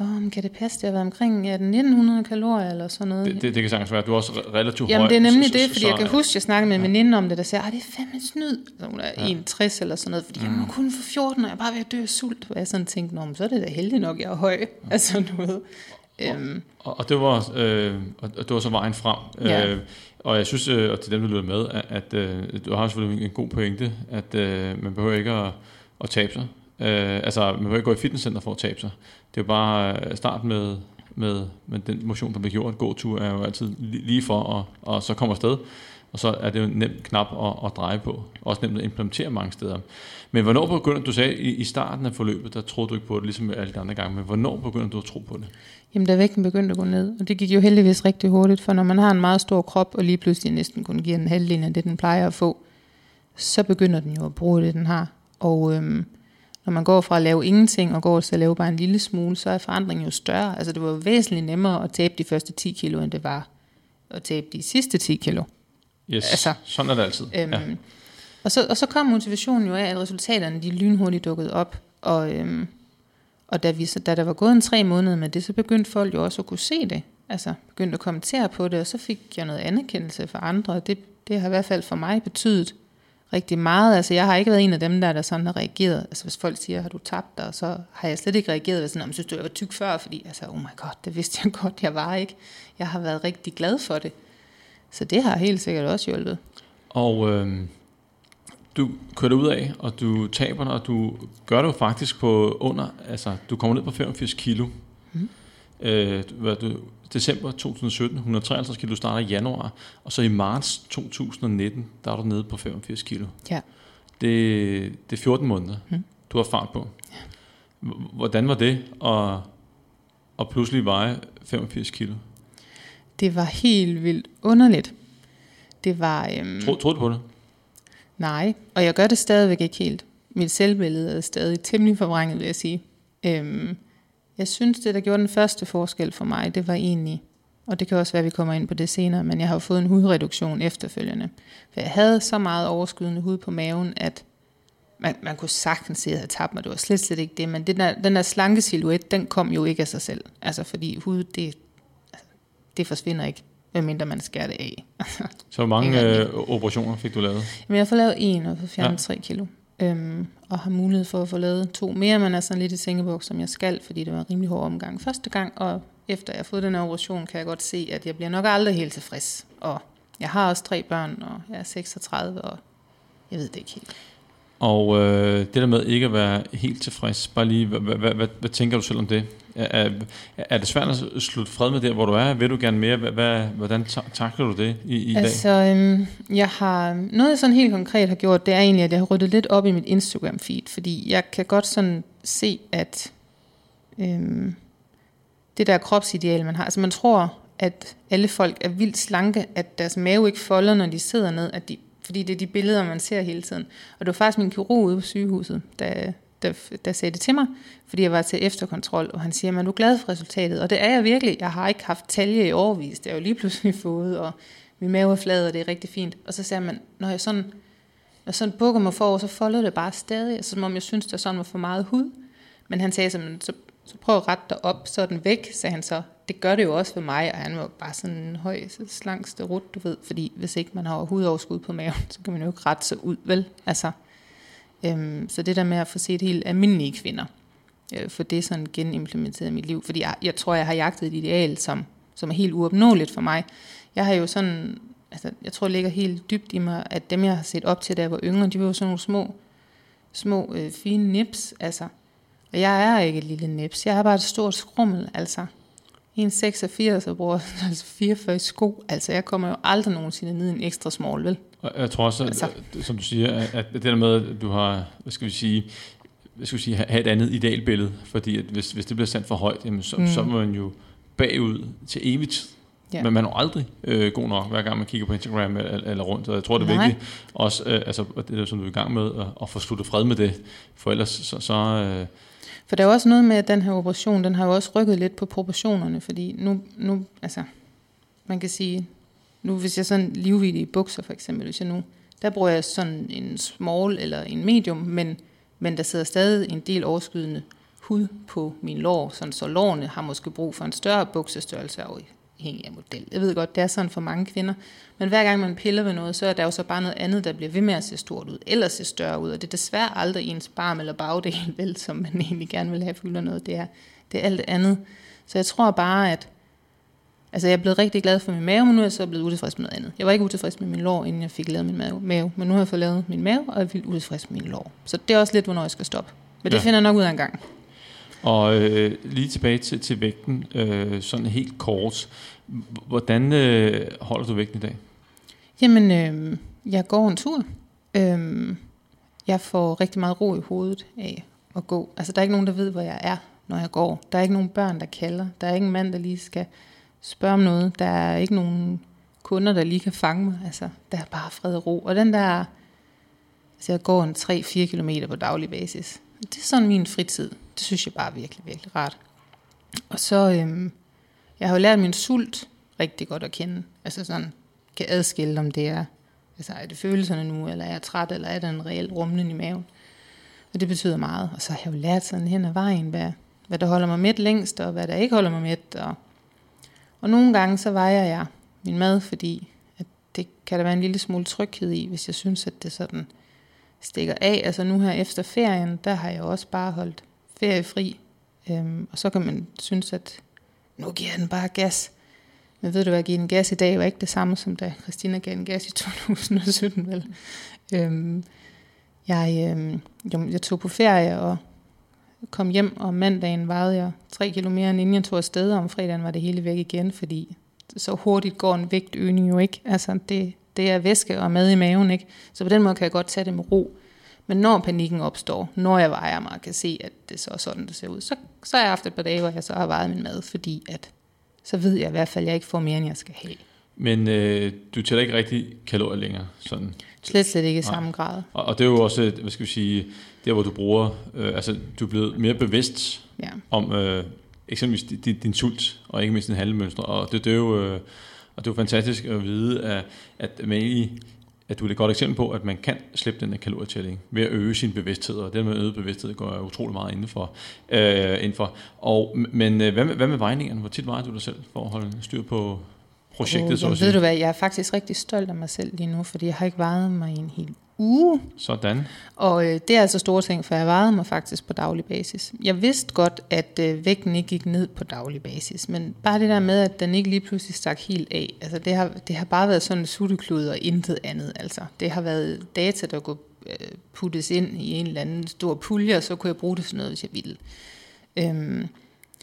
Oh, kan det passe, det har været omkring ja, 1900 kalorier eller sådan noget? Det, det, det kan sagtens være. Du er også relativt Jamen høj. det er nemlig det, fordi jeg kan huske, jeg snakkede med en ja. veninde om det, der siger, at det er fandme snyd. Så hun er Ja. 61 eller sådan noget, fordi mm. jeg må kun få 14, og jeg er bare ved at dø af sult. Og jeg sådan tænkte, Nå, så er det da heldigt nok, jeg er høj. Altså, du ved. Øhm, Og, og, det var, øh, og og det var så vejen frem. Ja. Øh, og jeg synes, øh, og til dem, der lytter med, at, at øh, du har selvfølgelig en god pointe, at øh, man behøver ikke at, at tabe sig. Øh, altså, man behøver ikke gå i fitnesscenter for at tabe sig. Det er jo bare øh, start med, med, med den motion, der bliver gjort. Gåtur er jo altid lige for, og, og så kommer afsted. Og så er det jo en nem knap at, at dreje på. Også nemt at implementere mange steder. Men hvornår begynder du sagde, i, i starten af forløbet, der troede du ikke på det, ligesom alle de andre gange. Men hvornår begynder du at tro på det? Jamen, da vægten begyndte at gå ned, og det gik jo heldigvis rigtig hurtigt, for når man har en meget stor krop, og lige pludselig næsten kun giver den halvdelen af det, den plejer at få, så begynder den jo at bruge det, den har. Og øhm, når man går fra at lave ingenting, og går til at lave bare en lille smule, så er forandringen jo større. Altså det var væsentligt nemmere at tabe de første 10 kilo, end det var at tabe de sidste 10 kilo. Yes, Altså, sådan er det altid. Øhm, ja. og, så, og så kom motivationen jo af, at resultaterne de lynhurtigt dukkede op. Og, øhm, og da, vi, så, da der var gået en tre måneder med det, så begyndte folk jo også at kunne se det. Altså begyndte at kommentere på det, og så fik jeg noget anerkendelse fra andre. Og det, det har i hvert fald for mig betydet rigtig meget. Altså jeg har ikke været en af dem, der, der sådan har reageret. Altså hvis folk siger, har du tabt dig, så har jeg slet ikke reageret ved sådan, om synes du, jeg var tyk før? Fordi altså, oh my god, det vidste jeg godt, jeg var ikke. Jeg har været rigtig glad for det. Så det har helt sikkert også hjulpet. Og øh, du kører ud af, og du taber dig, og du gør det jo faktisk på under, altså du kommer ned på 85 kilo. Mhm. Øh, hvad du, december 2017, 153 kilo, starter i januar, og så i marts 2019, der er du nede på 85 kilo. Ja. Det, det er 14 måneder, Mhm. du har fart på. H- Hvordan var det at, at pludselig veje 85 kilo? Det var helt vildt underligt. Det var... Øhm, Tro, troede du på det? Nej, og jeg gør det stadigvæk ikke helt. Mit selvbillede er stadig temmelig forvrænget, vil jeg sige. Øhm, jeg synes, det der gjorde den første forskel for mig, det var egentlig, og det kan også være, at vi kommer ind på det senere, men jeg har jo fået en hudreduktion efterfølgende. For jeg havde så meget overskydende hud på maven, at man, man kunne sagtens se, at jeg havde tabt mig. Det var slet, slet ikke det, men den der, den der slanke silhuet, den kom jo ikke af sig selv. Altså, fordi hud, det, altså, det forsvinder ikke, medmindre man skærer det af. Så hvor mange øh, operationer fik du lavet? Men jeg har fået lavet en og fået fjernet ja. 3 kilo. Øhm, og har mulighed for at få lavet to mere, men er sådan lidt i tænkeboks, som jeg skal, fordi det var en rimelig hård omgang første gang. Og efter jeg har fået den her operation, kan jeg godt se, at jeg bliver nok aldrig helt tilfreds. Og jeg har også tre børn, og jeg er 36, og jeg ved det ikke helt. Og øh, det der med ikke at være helt tilfreds, bare lige, hvad, hvad, hvad, hvad, hvad tænker du selv om det? Er, er, det svært at slutte fred med der, hvor du er? Vil du gerne mere? Hvad, hvordan takler du det i, i dag? Altså, øhm, jeg har, noget jeg sådan helt konkret har gjort, det er egentlig, at jeg har ryddet lidt op i mit Instagram-feed, fordi jeg kan godt sådan se, at øhm, det der kropsideal, man har, altså man tror, at alle folk er vildt slanke, at deres mave ikke folder, når de sidder ned, at de, fordi det er de billeder, man ser hele tiden. Og det var faktisk min kirurg ude på sygehuset, der, der, der sagde det til mig, fordi jeg var til efterkontrol, og han siger, man er du glad for resultatet? Og det er jeg virkelig. Jeg har ikke haft talje i overvis, det er jo lige pludselig fået, og min mave er flad, og det er rigtig fint. Og så sagde man, når jeg sådan, når sådan bukker mig forover, så folder det bare stadig, som om jeg synes, der sådan var for meget hud. Men han sagde simpelthen, så, så prøv at rette dig op, så er den væk, sagde han så. Det gør det jo også for mig, og han var bare sådan en høj, så slankste rut, du ved, fordi hvis ikke man har hudoverskud på maven, så kan man jo ikke rette sig ud, vel? Altså, øhm, så det der med at få set helt almindelige kvinder, øh, for det sådan genimplementeret i mit liv, fordi jeg, jeg tror, jeg har jagtet et ideal, som, som er helt uopnåeligt for mig. Jeg har jo sådan, altså, jeg tror, det ligger helt dybt i mig, at dem, jeg har set op til, da jeg var yngre, de var jo sådan nogle små, små øh, fine nips, altså. Og jeg er ikke et lille nips, jeg har bare et stort skrummel, altså. 1,86 og bruger altså 44 sko. Altså, jeg kommer jo aldrig nogensinde ned i en ekstra small, vel? Jeg tror også, at, Altså. at, som du siger, at, det der med, at du har, hvad skal vi sige, hvad skal vi sige, have et andet idealbillede, fordi at hvis, hvis det bliver sendt for højt, jamen så, mm. Så er man jo bagud til evigt. Ja. Men man er aldrig øh, god nok, hver gang man kigger på Instagram eller, eller rundt. Og jeg tror, det er Nej. vigtigt også, øh, altså, det er som du er i gang med, at, at få sluttet fred med det. For ellers så, så øh, For der er også noget med, at den her operation, den har jo også rykket lidt på proportionerne, fordi nu, nu altså, man kan sige, nu hvis jeg sådan livvillig i bukser for eksempel, hvis jeg nu, der bruger jeg sådan en small eller en medium, men men der sidder stadig en del overskydende hud på min lår, sådan så lårene har måske brug for en større buksestørrelse afhængig af model. Jeg ved godt, det er sådan for mange kvinder, men hver gang man piller ved noget, så er der jo så bare noget andet, der bliver ved med at se stort ud, eller se større ud, og det er desværre aldrig ens barm eller bagdel, vel, som man egentlig gerne vil have fylder noget, det er, det er alt andet. Så jeg tror bare, at Altså, jeg er blevet rigtig glad for min mave, men nu er jeg så blevet utilfreds med noget andet. Jeg var ikke utilfreds med min lår, inden jeg fik lavet min mave, mave men nu har jeg fået lavet min mave, og jeg er vildt utilfreds med min lår. Så det er også lidt, hvornår jeg skal stoppe. Men det Ja. finder jeg nok ud af en gang. Og øh, lige tilbage til, til vægten, øh, sådan helt kort. Hvordan øh, holder du vægten i dag? Jamen, øh, jeg går en tur. Øh, jeg får rigtig meget ro i hovedet af at gå. Altså, der er ikke nogen, der ved, hvor jeg er, når jeg går. Der er ikke nogen børn, der kalder. Der er ikke en mand, der lige skal spørge om noget. Der er ikke nogen kunder, der lige kan fange mig. Altså, der er bare fred og ro. Og den der... Altså, jeg går en 3-4 km på daglig basis. Det er sådan min fritid. Det synes jeg bare er virkelig, virkelig rart. Og så... øhm, jeg har jo lært min sult rigtig godt at kende. Altså sådan, kan adskille, om det er, altså er det følelserne nu, eller er jeg træt, eller er der en reel rumlen i maven. Og det betyder meget. Og så har jeg jo lært sådan hen ad vejen, hvad, hvad der holder mig midt længst, og hvad der ikke holder mig midt. Og, og nogle gange så vejer jeg min mad, fordi at det kan der være en lille smule tryghed i, hvis jeg synes, at det sådan stikker af. Altså nu her efter ferien, der har jeg også bare holdt feriefri. Øhm, og så kan man synes, at nu giver den bare gas. Men ved du hvad, at give den gas i dag var ikke det samme, som da Christina gav den gas i 2017, vel? Øhm, jeg, øhm, jeg tog på ferie og kom hjem, og mandagen vejede jeg 3 kilo mere, end inden jeg tog afsted, og om fredagen var det hele væk igen, fordi så hurtigt går en vægtøgning jo ikke. Altså, det, det er væske og mad i maven, ikke? Så på den måde kan jeg godt tage det med ro. Men når panikken opstår, når jeg vejer mig og kan se, at det så er sådan, det ser ud, så, så har jeg haft et par dage, hvor jeg så har vejet min mad, fordi at, så ved jeg i hvert fald, at jeg ikke får mere, end jeg skal have. Men øh, du tæller ikke rigtig kalorier længere. Sådan. Slet, slet ikke i Nej. samme grad. Og, og det er jo også, hvad skal vi sige, der hvor du bruger, øh, altså du er blevet mere bevidst Ja. om øh, eksempelvis din, din, sult, og ikke mindst din handlemønstre. Og det, det er jo, øh, og det er fantastisk at vide, at, at, man egentlig, at du er et godt eksempel på, at man kan slippe den her kalorietælling ved at øge sin bevidsthed, og det med øget bevidsthed går jeg utrolig meget indenfor. Øh, indenfor. Og, men øh, hvad, med, hvad med vejningerne? Hvor tit vejer du dig selv for at holde styr på projektet, Oh, så at sige? ved du hvad, jeg er faktisk rigtig stolt af mig selv lige nu, fordi jeg har ikke vejet mig i en hel uge. Sådan. Og øh, det er altså store ting, for jeg vejede mig faktisk på daglig basis. Jeg vidste godt, at øh, vægten ikke gik ned på daglig basis, men bare det der med, at den ikke lige pludselig stak helt af, altså det har, det har bare været sådan en sutteklud og intet andet. Altså. Det har været data, der kunne øh, puttes ind i en eller anden stor pulje, og så kunne jeg bruge det for noget, hvis jeg ville. Øhm,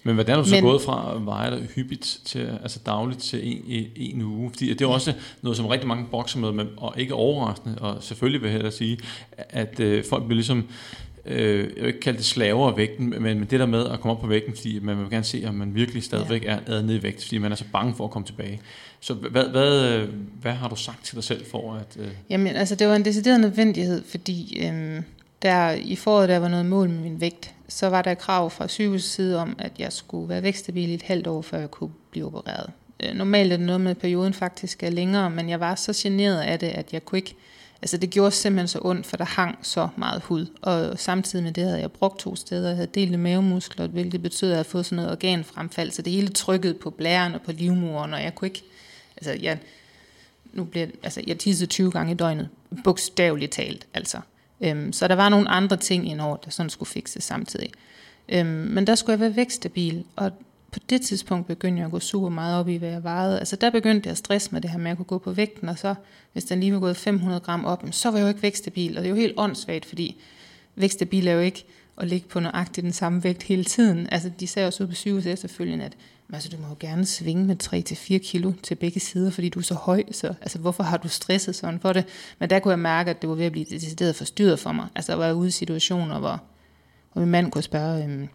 Men hvordan er du så Men- gået fra dig hyppigt til, altså dagligt til en, en, en uge? Fordi det er også noget, som rigtig mange bokser med, og ikke overraskende, og selvfølgelig vil jeg hellere sige, at øh, folk bliver ligesom, øh, jeg vil ikke kalde det slaver af vægten, men, men det der med at komme op på vægten, fordi man vil gerne se, om man virkelig stadigvæk er, er nede i vægt, fordi man er så bange for at komme tilbage. Så hvad, hvad, øh, hvad har du sagt til dig selv for at... Øh, Jamen, altså det var en decideret nødvendighed, fordi øhm, der i foråret, der var noget mål med min vægt, så var der krav fra sygehusets side om, at jeg skulle være vækstabil i et halvt år, før jeg kunne blive opereret. Øh, normalt er det noget med, at perioden faktisk er længere, men jeg var så generet af det, at jeg kunne ikke... Altså det gjorde simpelthen så ondt, for der hang så meget hud. Og samtidig med det havde jeg brugt to steder. Jeg havde delte mavemuskler, hvilket betød, at jeg havde fået sådan noget organfremfald. Så det hele trykket på blæren og på livmoderen, og jeg kunne ikke... Altså jeg, nu bliver, altså jeg tissede 20 gange i døgnet, bogstaveligt talt, altså. Øhm, så der var nogle andre ting indover, der sådan skulle fikses samtidig. Øhm, men der skulle jeg være vækstabil, og på det tidspunkt begyndte jeg at gå super meget op i, hvad jeg vejede. Altså der begyndte jeg at stresse med det her med at kunne gå på vægten, og så hvis den lige var gået 500 gram op, så var jeg jo ikke vækstabil, og det er jo helt åndssvagt, fordi vækstabil er jo ikke at ligge på nøjagtigt den samme vægt hele tiden. Altså de sagde også ude på sygehuset efterfølgende, at altså, du må jo gerne svinge med 3-4 kilo til begge sider, fordi du er så høj, så altså, hvorfor har du stresset sådan for det? Men der kunne jeg mærke, at det var ved at blive decideret forstyrret for mig. Altså, der var ude i situationer, hvor, hvor min mand kunne spørge, øhm,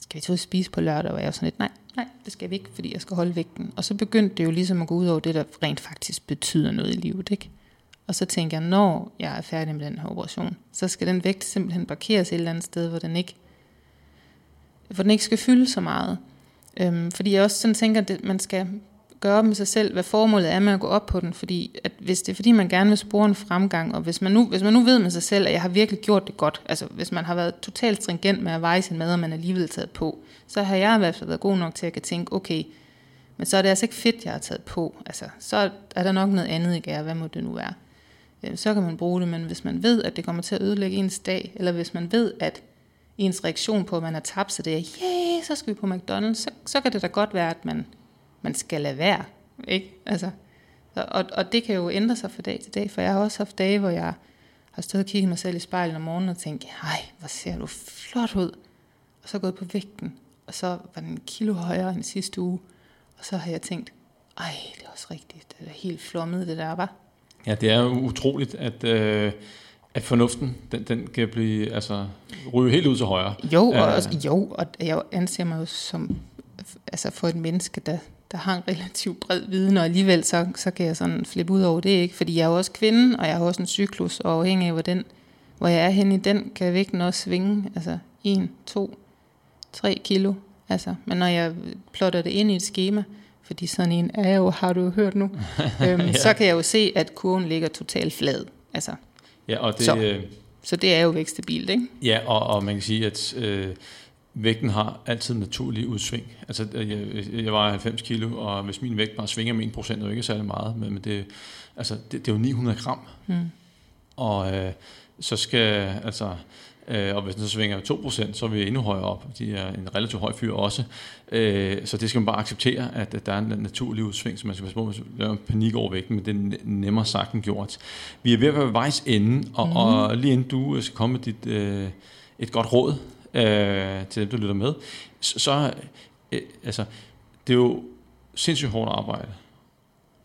skal vi tage ud og spise på lørdag? Og jeg var sådan lidt, nej, nej, det skal vi ikke, fordi jeg skal holde vægten. Og så begyndte det jo ligesom at gå ud over det, der rent faktisk betyder noget i livet, ikke? Og så tænker jeg, når jeg er færdig med den her operation, så skal den vægt simpelthen parkeres et eller andet sted, hvor den ikke, hvor den ikke skal fylde så meget. Øhm, fordi jeg også sådan tænker, at det, man skal gøre med sig selv, hvad formålet er med at gå op på den. Fordi at hvis det er fordi, man gerne vil spore en fremgang, og hvis man, nu, hvis man nu ved med sig selv, at jeg har virkelig gjort det godt, altså hvis man har været totalt stringent med at veje sin mad, og man er alligevel taget på, så har jeg i hvert fald været god nok til at kan tænke, okay, men så er det altså ikke fedt, jeg har taget på. Altså, så er der nok noget andet i gær, hvad må det nu være. Øhm, så kan man bruge det, men hvis man ved, at det kommer til at ødelægge ens dag, eller hvis man ved, at ens reaktion på, at man har tabt sig, det er, yeah, så skal vi på McDonald's, så, så kan det da godt være, at man, man skal lade være. Ikke? Altså, og, og det kan jo ændre sig fra dag til dag, for jeg har også haft dage, hvor jeg har stået og kigget mig selv i spejlet om morgenen og tænkt, hej, hvor ser du flot ud. Og så gået på vægten, og så var den en kilo højere end sidste uge. Og så har jeg tænkt, ej, det er også rigtigt, det er helt flommet det der, var. Ja, det er jo utroligt, at, øh, at fornuften, den, den kan blive, altså, ryge helt ud til højre. Jo, og, uh, også, jo, og jeg anser mig jo som, altså for et menneske, der, der har en relativt bred viden, og alligevel så, så kan jeg sådan flippe ud over det, ikke? Fordi jeg er jo også kvinde, og jeg har også en cyklus, og afhængig af, hvor, den, hvor jeg er henne i den, kan vægten også svinge, altså 1, 2, 3 kilo. Altså, men når jeg plotter det ind i et schema, fordi sådan en er jo, har du hørt nu, øhm, ja. så kan jeg jo se, at kurven ligger totalt flad. Altså, ja, og det, så, øh, så det er jo vækstabilt, ikke? Ja, og, og man kan sige, at øh, vægten har altid naturlig udsving. Altså, øh, jeg, jeg var 90 kilo, og hvis min vægt bare svinger med 1%, er jo ikke særlig meget, men, men det, altså, det, det er jo 900 gram. Mm. Og øh, så skal, altså, Øh, og hvis den så svinger 2%, så er vi endnu højere op. De er en relativt høj fyr også. Øh, så det skal man bare acceptere, at, at der er en naturlig udsving, så man skal passe på, at man en panik over vægten, men det er nemmere sagt end gjort. Vi er ved at være vejs ende, og, mm. og lige inden du skal komme med dit, øh, et godt råd øh, til dem, der lytter med, så, så øh, altså, det er jo sindssygt hårdt arbejde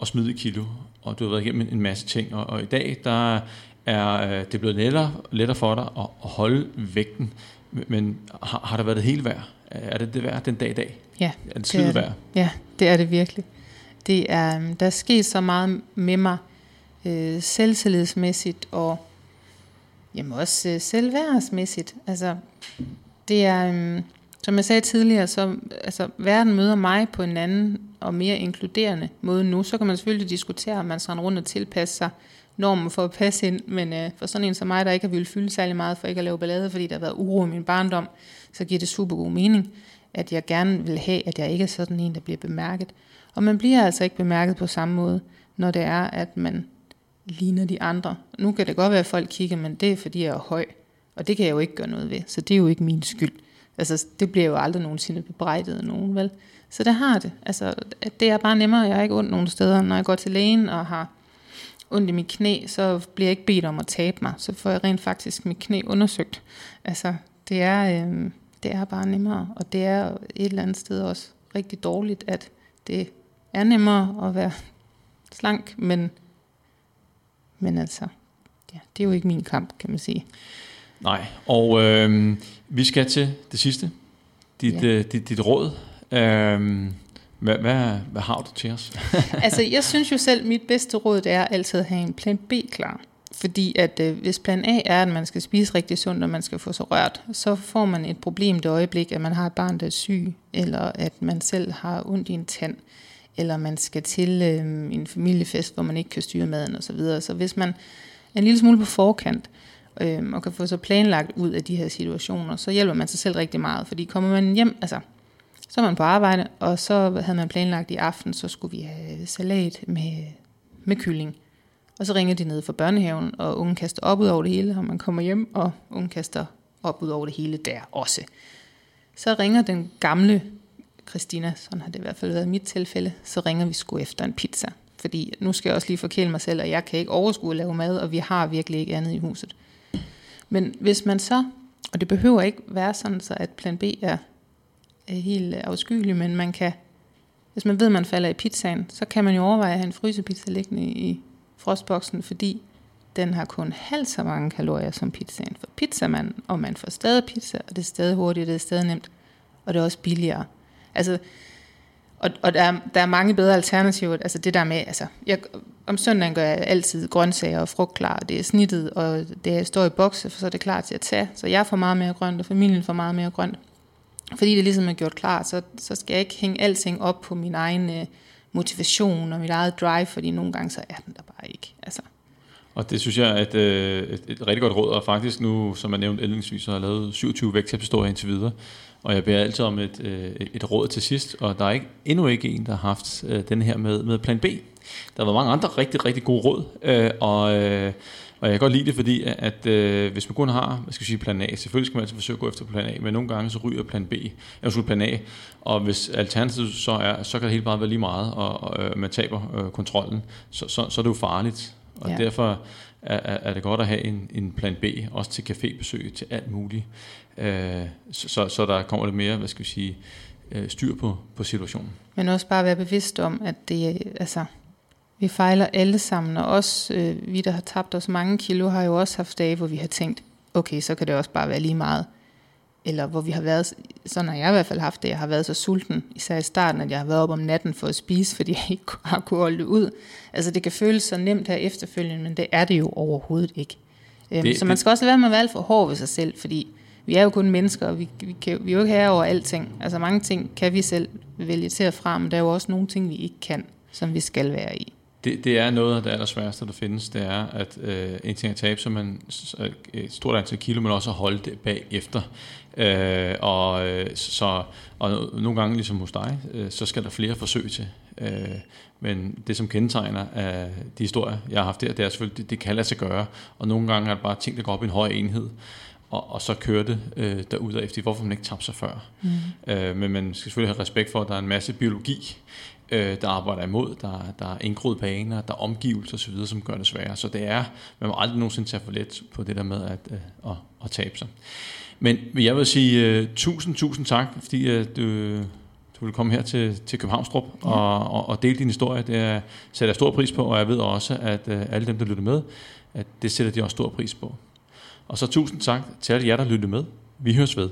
at smide kilo, og du har været igennem en masse ting, og, og i dag, der er øh, det blevet lettere, lettere for dig at, at holde vægten, men har, har der været det hele værd? Er det det værd den dag i dag? Ja, er det, det er værd? Ja, det er det virkelig. Det er, øhm, der er sket så meget med mig øh, selvtillidsmæssigt og jamen også øh, selvværdsmæssigt. Altså, det er, øh, som jeg sagde tidligere, så altså, verden møder mig på en anden og mere inkluderende måde nu. Så kan man selvfølgelig diskutere, om man skal rundt og tilpasse sig normen for at passe ind, men øh, for sådan en som mig, der ikke har ville fylde særlig meget for ikke at lave ballade, fordi der har været uro i min barndom, så giver det super god mening, at jeg gerne vil have, at jeg ikke er sådan en, der bliver bemærket. Og man bliver altså ikke bemærket på samme måde, når det er, at man ligner de andre. Nu kan det godt være, at folk kigger, men det er, fordi jeg er høj. Og det kan jeg jo ikke gøre noget ved, så det er jo ikke min skyld. Altså, det bliver jo aldrig nogensinde bebrejdet af nogen, vel? Så det har det. Altså, det er bare nemmere. Jeg er ikke ondt nogen steder. Når jeg går til lægen og har ondt i mit knæ, så bliver jeg ikke bedt om at tabe mig. Så får jeg rent faktisk mit knæ undersøgt. Altså, det er, øh, det er bare nemmere, og det er et eller andet sted også rigtig dårligt, at det er nemmere at være slank, men, men altså, ja, det er jo ikke min kamp, kan man sige. Nej, og øh, vi skal til det sidste. Dit, ja. øh, dit, dit råd. Øh, hvad, hvad, hvad har du til os? altså, jeg synes jo selv, at mit bedste råd det er altid at have en plan B klar. Fordi at øh, hvis plan A er, at man skal spise rigtig sundt, og man skal få sig rørt, så får man et problem det øjeblik, at man har et barn, der er syg, eller at man selv har ondt i en tand, eller man skal til øh, en familiefest, hvor man ikke kan styre maden osv. Så, videre. så hvis man er en lille smule på forkant, øh, og kan få sig planlagt ud af de her situationer, så hjælper man sig selv rigtig meget. Fordi kommer man hjem, altså så var man på arbejde, og så havde man planlagt i aften, så skulle vi have salat med, med kylling. Og så ringer de ned fra børnehaven, og ungen kaster op ud over det hele, og man kommer hjem, og ungen kaster op ud over det hele der også. Så ringer den gamle Christina, sådan har det i hvert fald været i mit tilfælde, så ringer vi sgu efter en pizza. Fordi nu skal jeg også lige forkæle mig selv, og jeg kan ikke overskue at lave mad, og vi har virkelig ikke andet i huset. Men hvis man så, og det behøver ikke være sådan, så at plan B er Øh, helt afskyelig, men man kan, hvis man ved, at man falder i pizzaen, så kan man jo overveje at have en frysepizza liggende i frostboksen, fordi den har kun halvt så mange kalorier som pizzaen. For pizzamanden, og man får stadig pizza, og det er stadig hurtigt, det er stadig nemt, og det er også billigere. Altså, og, og der, er, der er mange bedre alternativer. Altså det der med, altså, jeg, om søndagen gør jeg altid grøntsager og frugt klar. Det er snittet, og det står i bokse, for så er det klar til at tage. Så jeg får meget mere grønt, og familien får meget mere grønt fordi det ligesom er gjort klar, så, så skal jeg ikke hænge alting op på min egen øh, motivation og mit eget drive, fordi nogle gange så er den der bare ikke. Altså. Og det synes jeg er et, øh, et, et rigtig godt råd, og faktisk nu, som jeg nævnte indledningsvis, så har jeg lavet 27 vægttabshistorier indtil videre, og jeg beder altid om et, øh, et råd til sidst, og der er ikke, endnu ikke en, der har haft øh, den her med, med plan B. Der har været mange andre rigtig, rigtig gode råd, øh, og, øh, og jeg kan godt lide det, fordi at øh, hvis man kun har, hvad skal jeg sige, plan A, selvfølgelig skal man altid forsøge at gå efter plan A, men nogle gange så ryger plan B, eller plan A, og hvis alternativet så er, så kan det helt bare være lige meget, og, og øh, man taber øh, kontrollen, så, så, så er det jo farligt. Og ja. derfor er, er det godt at have en, en plan B, også til cafébesøg, til alt muligt. Øh, så, så, så der kommer lidt mere, hvad skal vi sige, øh, styr på, på situationen. Men også bare være bevidst om, at det, altså, vi fejler alle sammen, og også øh, vi, der har tabt os mange kilo, har jo også haft dage, hvor vi har tænkt, okay, så kan det også bare være lige meget. Eller hvor vi har været, sådan har jeg i hvert fald haft det, jeg har været så sulten, især i starten, at jeg har været op om natten for at spise, fordi jeg ikke har kunnet holde det ud. Altså det kan føles så nemt her efterfølgende, men det er det jo overhovedet ikke. Øhm, det, så man skal også lade være med at være alt for hård ved sig selv, fordi vi er jo kun mennesker, og vi, vi, kan, vi er jo ikke her over alting. Altså mange ting kan vi selv vælge til at fra, men der er jo også nogle ting, vi ikke kan, som vi skal være i. Det, det er noget af det allersværeste, der findes, det er, at øh, en ting er at tabe så man et stort antal kilo, men også at holde det bagefter. Øh, og, øh, så, og nogle gange, ligesom hos dig, øh, så skal der flere forsøg til. Øh, men det, som kendetegner af de historier, jeg har haft der, det er selvfølgelig, det, det kan lade sig gøre. Og nogle gange er det bare ting, der går op i en høj enhed og, og så kører det øh, derudaf, hvorfor man ikke tabte sig før. Mm. Øh, men man skal selvfølgelig have respekt for, at der er en masse biologi øh, der arbejder imod, der, der er indgroet baner, der er omgivelser osv., som gør det sværere. Så det er, man må aldrig nogensinde tage for let på det der med at, øh, at, at tabe sig. Men jeg vil sige uh, tusind, tusind tak, fordi uh, du, du vil komme her til, til Københavnstrup ja. og, og, og dele din historie. Det er, sætter jeg stor pris på, og jeg ved også, at uh, alle dem, der lytter med, at det sætter de også stor pris på. Og så tusind tak til alle jer, der lytter med. Vi høres ved.